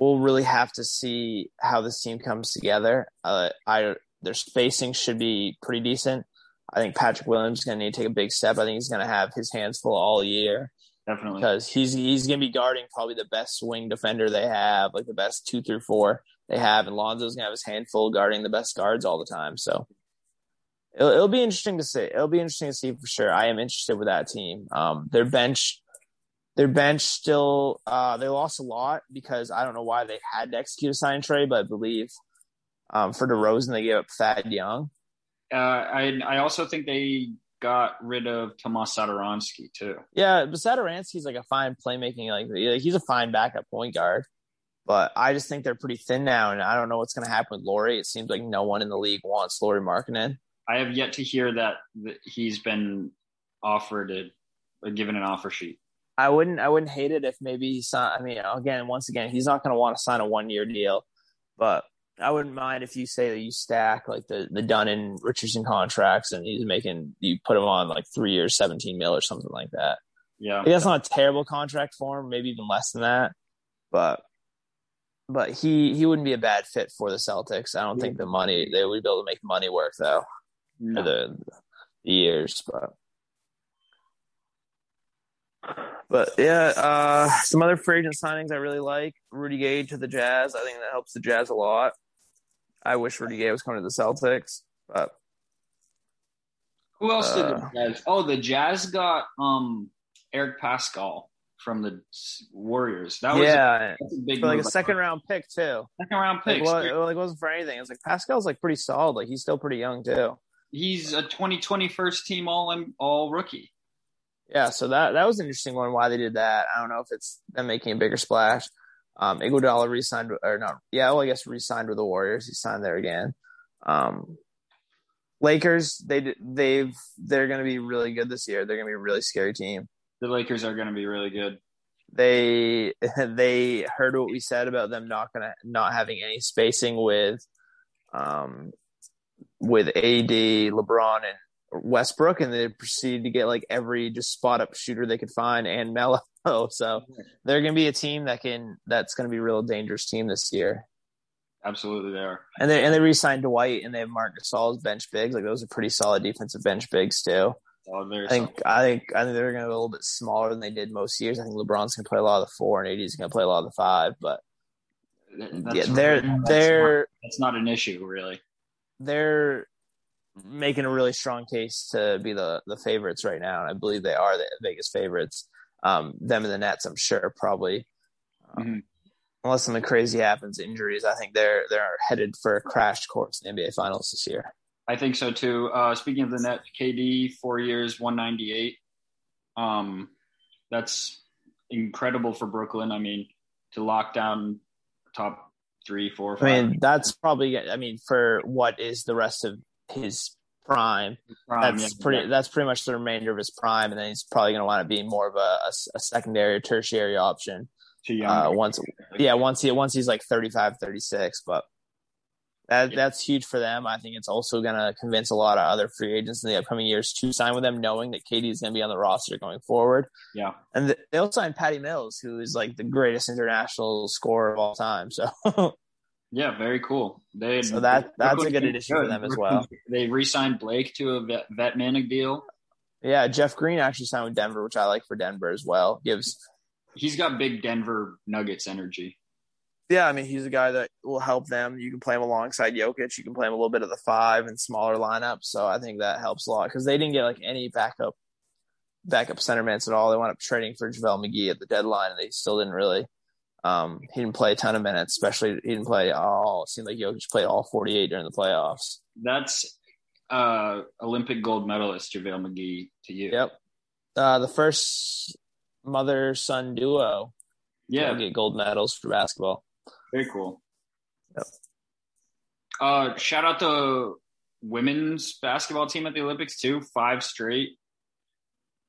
we'll really have to see how this team comes together. Uh, I their spacing should be pretty decent. I think Patrick Williams is going to need to take a big step. I think he's going to have his hands full all year. Definitely. Because he's he's going to be guarding probably the best wing defender they have, like the best two through four they have. And Lonzo's going to have his handful guarding the best guards all the time. So it'll, it'll be interesting to see. It'll be interesting to see for sure. I am interested with that team. Um, their bench, their bench still, uh, they lost a lot because I don't know why they had to execute a sign trade, but I believe um, for DeRozan, they gave up Thad Young. Uh, I I also think they got rid of Tomas Satoransky too. Yeah, but Satoransky's like a fine playmaking, like he's a fine backup point guard. But I just think they're pretty thin now, and I don't know what's going to happen with Lauri. It seems like no one in the league wants Lauri Markkanen. I have yet to hear that, he's been offered or given an offer sheet. I wouldn't. I wouldn't hate it if maybe he signed. I mean, again, once again, he's not going to want to sign a one year deal, but I wouldn't mind if you say that you stack like the the Dunn and Richardson contracts, and he's making you put him on like three years, seventeen mil or something like that. Yeah, like, that's not a terrible contract for him. Maybe even less than that, but but he he wouldn't be a bad fit for the Celtics. I don't think the money they would be able to make money work though no. for the, the years, but. But yeah, uh, some other free agent signings I really like. Rudy Gay to the Jazz. I think that helps the Jazz a lot. I wish Rudy Gay was coming to the Celtics, but who else did the Uh, Jazz? Oh, the Jazz got um Eric Paschall from the Warriors. That was yeah, a, a big for like a second round pick too. second round Like, pick. what, like wasn't for anything. It's like Paschall's like pretty solid. Like he's still pretty young too. He's a 2020 first team all all rookie. Yeah, so that that was an interesting one. Why they did that, I don't know if it's them making a bigger splash. Um, Iguodala re-signed or not? Yeah, well, I guess re-signed with the Warriors. He signed there again. Um, Lakers, they they've they're going to be really good this year. They're going to be a really scary team. The Lakers are going to be really good. They <laughs> they heard what we said about them not gonna not having any spacing with um with AD, LeBron, and Westbrook, and they proceeded to get like every just spot up shooter they could find and Melo. <laughs> So they're going to be a team that can that's going to be a real dangerous team this year. Absolutely, they are. And they and they re-signed Dwight and they have Marc Gasol as bench bigs. Like those are pretty solid defensive bench bigs too. Oh, I think I think I think they're going to be a little bit smaller than they did most years. I think LeBron's going to play a lot of the four and AD's going to play a lot of the five. But That's- yeah, they're that's they're not, that's not an issue really. they're making a really strong case to be the the favorites right now, and I believe they are the Vegas favorites. Um, them and the Nets, I'm sure, probably. Um, Mhm. Unless something crazy happens, injuries, I think they're they're headed for a crash course in the NBA Finals this year. I think so too. Uh, speaking of the net, KD four years, one ninety eight. Um, that's incredible for Brooklyn. I mean, to lock down top three, four, I mean, that's probably. I mean, for what is the rest of his prime, prime, that's yeah, pretty. yeah. That's pretty much the remainder of his prime, and then he's probably going to want to be more of a, a, a secondary or tertiary option. Uh, once yeah once he once he's like 35 36 but that Yeah. that's huge for them i think it's also going to convince a lot of other free agents in the upcoming years to sign with them knowing that KD is going to be on the roster going forward yeah. and th- they'll sign patty mills who is like the greatest international scorer of all time so <laughs> Yeah, very cool. They So that- that's a good addition for them as well. They re-signed Blake to a vet, vet manic deal. yeah jeff green actually signed with denver which i like for denver as well gives He's got big Denver Nuggets energy. Yeah, I mean he's a guy that will help them. You can play him alongside Jokic. You can play him a little bit of the five and smaller lineups. So I think that helps a lot because they didn't get like any backup backup center minutes at all. They wound up trading for JaVale McGee at the deadline, and they still didn't really. Um, he didn't play a ton of minutes, especially he didn't play all. It seemed like Jokic played all forty eight during the playoffs. That's uh, Olympic gold medalist JaVale McGee to you. Yep, uh, the first mother son duo Yeah, to get gold medals for basketball. very cool. Yep. Uh, shout out to the women's basketball team at the Olympics too. Five straight,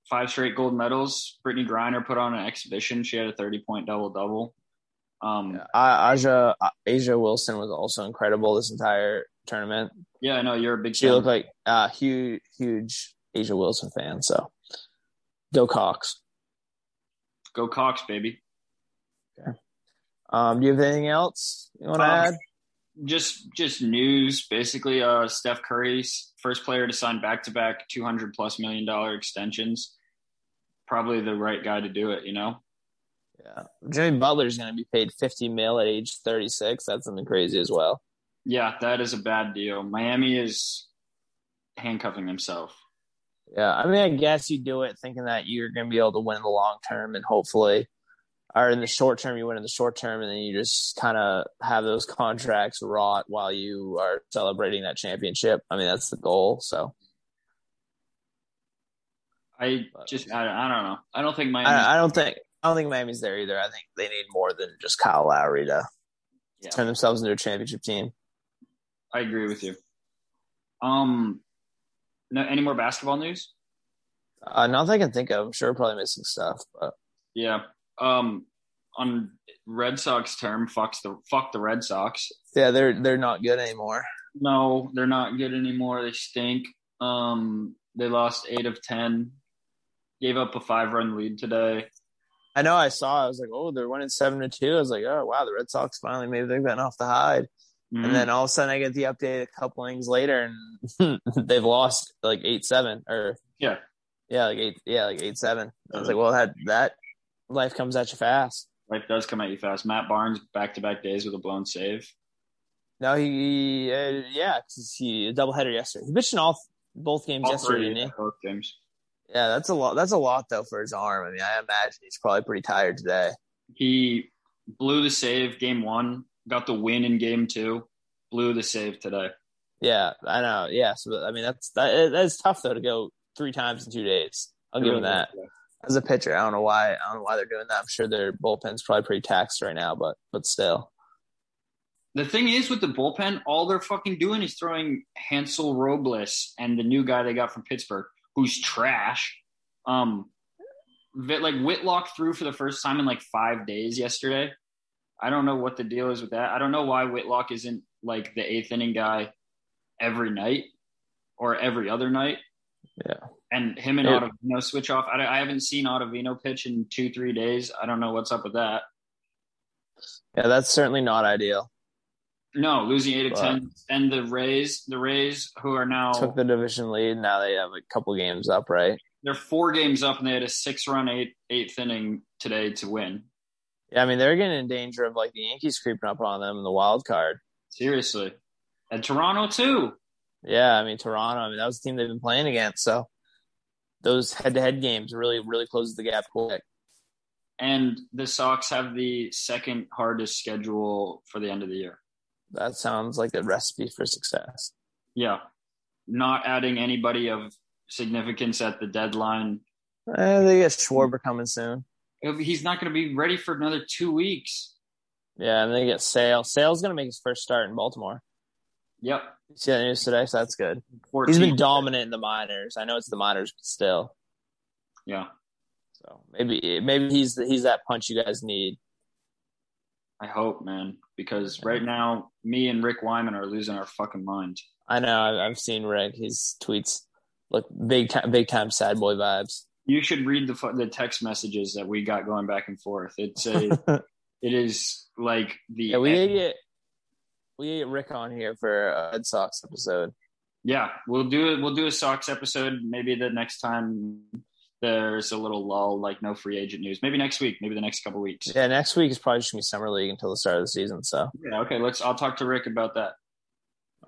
five straight gold medals. Brittney Griner put on an exhibition. She had a thirty-point double-double. Um, Yeah. Aja A'ja Wilson was also incredible this entire tournament. yeah, I know you're a big. She fan. looked like a huge, huge A'ja Wilson fan. So go Cox. Go Cox, baby. Okay. Um, do you have anything else you want to Um, add? just just news. Basically, uh, Steph Curry's first player to sign back to back two hundred plus million dollar extensions. Probably the right guy to do it. You know. Yeah, Jimmy Butler's going to be paid fifty mil at age thirty six. That's something crazy as well. Yeah, that is a bad deal. Miami is handcuffing himself. Yeah, I mean, I guess you do it thinking that you're going to be able to win in the long term, and hopefully, or in the short term, you win in the short term, and then you just kind of have those contracts rot while you are celebrating that championship. I mean, that's the goal. So, I just, I, I don't know. I don't think Miami. I, I, don't think, I don't think Miami's there either. I think they need more than just Kyle Lowry to yeah. turn themselves into a championship team. I agree with you. Um, no, any more basketball news? Uh, not that I can think of. I'm sure probably missing stuff, but yeah. Um, on Red Sox term, fucks the fuck the Red Sox. Yeah, they're they're not good anymore. No, they're not good anymore. They stink. Um, they lost eight of ten. Gave up a five run lead today. I know. I saw. I was like, oh, they're winning seven to two. I was like, oh wow, the Red Sox finally maybe they've gotten off the hide. Mm-hmm. And then all of a sudden I get the update a couple innings later and <laughs> they've lost like eight seven or yeah. Yeah, like eight yeah, like eight seven. I was like, well that that life comes at you fast. Life does come at you fast. Matt Barnes back to back days with a blown save. No, he uh, yeah, he a doubleheader yesterday. He pitched in all both games all yesterday, he? Both games. Yeah, that's a lot. That's a lot though for his arm. I mean, I imagine he's probably pretty tired today. He blew the save game one got the win in game two, blew the save today. Yeah, I know. Yeah, so I mean that's that that's tough though to go three times in two days. I'll give him that. As a pitcher, I don't know why. I don't know why they're doing that. I'm sure their bullpen's probably pretty taxed right now, but but still. The thing is with the bullpen, all they're fucking doing is throwing Hansel Robles and the new guy they got from Pittsburgh, who's trash. Um, like Whitlock threw for the first time in like five days yesterday. I don't know what the deal is with that. I don't know why Whitlock isn't like the eighth inning guy every night or every other night. Yeah. And him and yeah. Ottavino switch off. I, I haven't seen Ottavino pitch in two, three days. I don't know what's up with that. Yeah, that's certainly not ideal. No, losing eight of ten, and the Rays, the Rays, who are now took the division lead. Now they have a couple games up, right? They're four games up, and they had a six-run eight eighth inning today to win. Yeah, I mean they're getting in danger of like the Yankees creeping up on them in the wild card. Seriously, and Toronto too. Yeah, I mean Toronto. I mean that was the team they've been playing against. So those head-to-head games really, really closes the gap quick. And the Sox have the second hardest schedule for the end of the year. That sounds like a recipe for success. Yeah, not adding anybody of significance at the deadline. Eh, they get Schwarber coming soon he's not going to be ready for another two weeks. Yeah, and they get Sale. Sale's going to make his first start in Baltimore. Yep. see that news today? So that's good. 14. He's been dominant in the minors. I know it's the minors, but still. Yeah. So maybe maybe he's the, he's that punch you guys need. I hope, man, because right now me and Rick Wyman are losing our fucking mind. I know. I've seen Rick. His tweets look big time, big time sad boy vibes you should read the the text messages that we got going back and forth. It's a <laughs> it is like the yeah, we end. get we get Rick on here for a Red Sox episode. Yeah, we'll do it. We'll do a Sox episode. Maybe the next time there's a little lull, like no free agent news. Maybe next week. Maybe the next couple weeks. Yeah, next week is probably just gonna be summer league until the start of the season. So yeah, okay. Let's. I'll talk to Rick about that.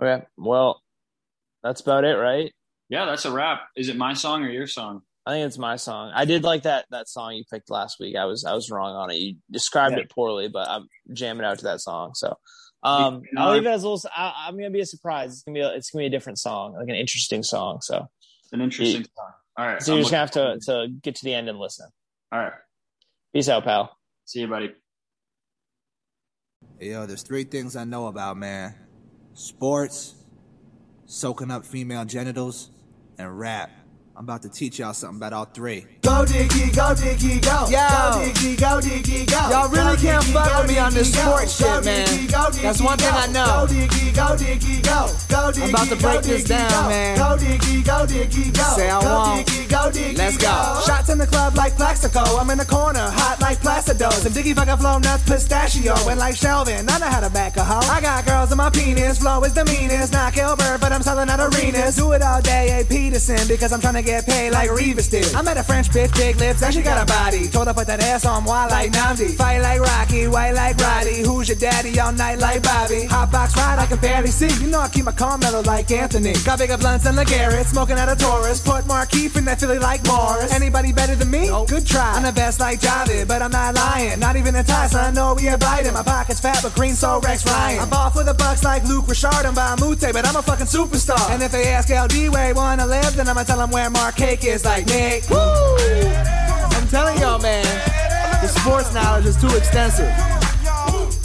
Okay. Well, that's about it, right? Yeah, that's a wrap. Is it my song or your song? I think it's my song. I did like that that song you picked last week. I was I was wrong on it. You described yeah. it poorly, but I'm jamming out to that song. So um, I'll leave it as a little. I, am gonna be a surprise. It's gonna be a, it's gonna be a different song, like an interesting song. So an interesting song. All right. So I'm you're just gonna have to to get to the end and listen. All right. Peace out, pal. See you, buddy. Yo, there's three things I know about, man. Sports, soaking up female genitals, and rap. I'm about to teach y'all something about all three. Go Dicky, go Dicky, go. Yo. Go Dicky, go Dicky, go. Y'all really Go can't Dicky, fuck with me on this sports go. shit, Go man. Dicky, go Dicky, That's one thing go. I know. Go Dicky, go Dicky, go. Go Dicky, about to go break this down, go. man. Go Dicky, go Dicky, go. Say I go won't. Dicky, go Dicky, Let's go. Shots in the club like Plaxico. I'm in the corner, hot like Placidos. And Diggy fucking flow nuts pistachio. And like Shelvin, I know how to back a hoe. I got girls in my penis, flow is the meanest. Not Gilbert, but I'm selling out arenas. Do it all day, A. Peterson, because I'm trying to get paid like Revis did. I met a French bitch, big lips, and she got a body. Told her put that ass on why like Nnamdi. Fight like Rocky, white like Roddy. Who's your daddy all night like Bobby? Hot box ride, I can barely see. You know I keep my car mellow like Anthony. Got bigger blunts than the Garrett, smoking out a Taurus. Put Markeith in that Philly like Morris. Anybody better than me? Good try. I'm the best like Javid, but I'm not lying. Not even a tie, so I know we are biting. My pocket's fat, but green so Rex Ryan. I'm ball for the bucks like Luke Richard and Bamute, but I'm a fucking superstar. And if they ask LD where he wanna live, then I'ma tell them where Mark Cake is like Nick. Woo! I'm telling y'all, man, the sports knowledge is too extensive.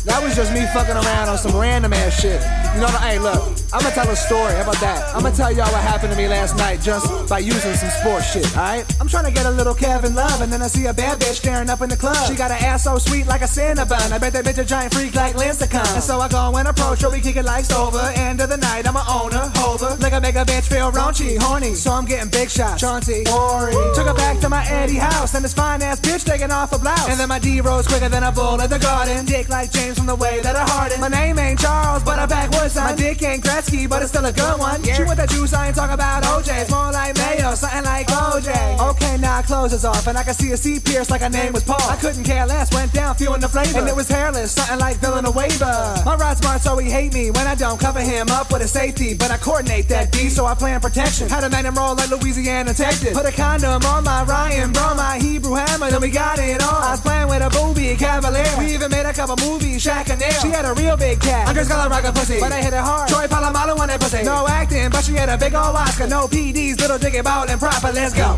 That was just me fucking around on some random ass shit. You know, what? hey, look, I'm gonna tell a story. How about that? I'm gonna tell y'all what happened to me last night just by using some sports shit, alright? I'm trying to get a little Kevin Love, and then I see a bad bitch staring up in the club. She got an ass so sweet like a Cinnabon. I bet that bitch a giant freak like Lincecum. And so I go and approach her, we kick it like Stover. End of the night, I'm a owner, hover. Like I make a bitch feel raunchy, horny. So I'm getting big shots. Chauncey, Ori. Took her back to my Eddie house, and this fine ass bitch taking off a blouse. And then my D rose quicker than a bull at the garden. Dick like James from the way that I harden. My name ain't Charles, but I backwoods. My dick ain't But it's still a good one. She with that juice, I ain't talking about OJ. It's more like Mayo, something like OJ. Okay, now clothes is off, and I can see a C pierce like her name was Paul. I couldn't care less, went down feeling the flavor. And it was hairless, something like Villanueva. My ride smart, so he hate me when I don't cover him up with a safety. But I coordinate that D, so I plan protection. Had a man roll like Louisiana Texas. Put a condom on my Ryan, bro, my Hebrew hammer, then we got it on. I was playing with a booby cavalier. We even made a couple movies, Shaq and Nail. She had a real big cat. Andres got a rocket pussy, but I hit it hard. Troy Polamalu on that. No acting, but she had a big old Oscar. No PDs, little dicky ball and proper. Let's go.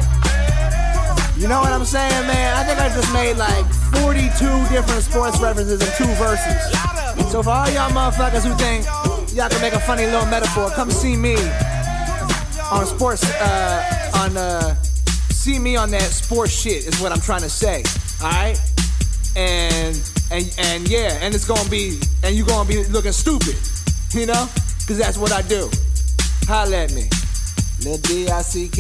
You know what I'm saying, man? I think I just made like 42 different sports references in two verses. So for all y'all motherfuckers who think y'all can make a funny little metaphor, come see me on sports, uh, on, uh, see me on that sports shit is what I'm trying to say. Alright? And, and, and yeah, and it's gonna be, and you're gonna be looking stupid. You know? Cause that's what I do. Holla at me. Lil D-I-C-K.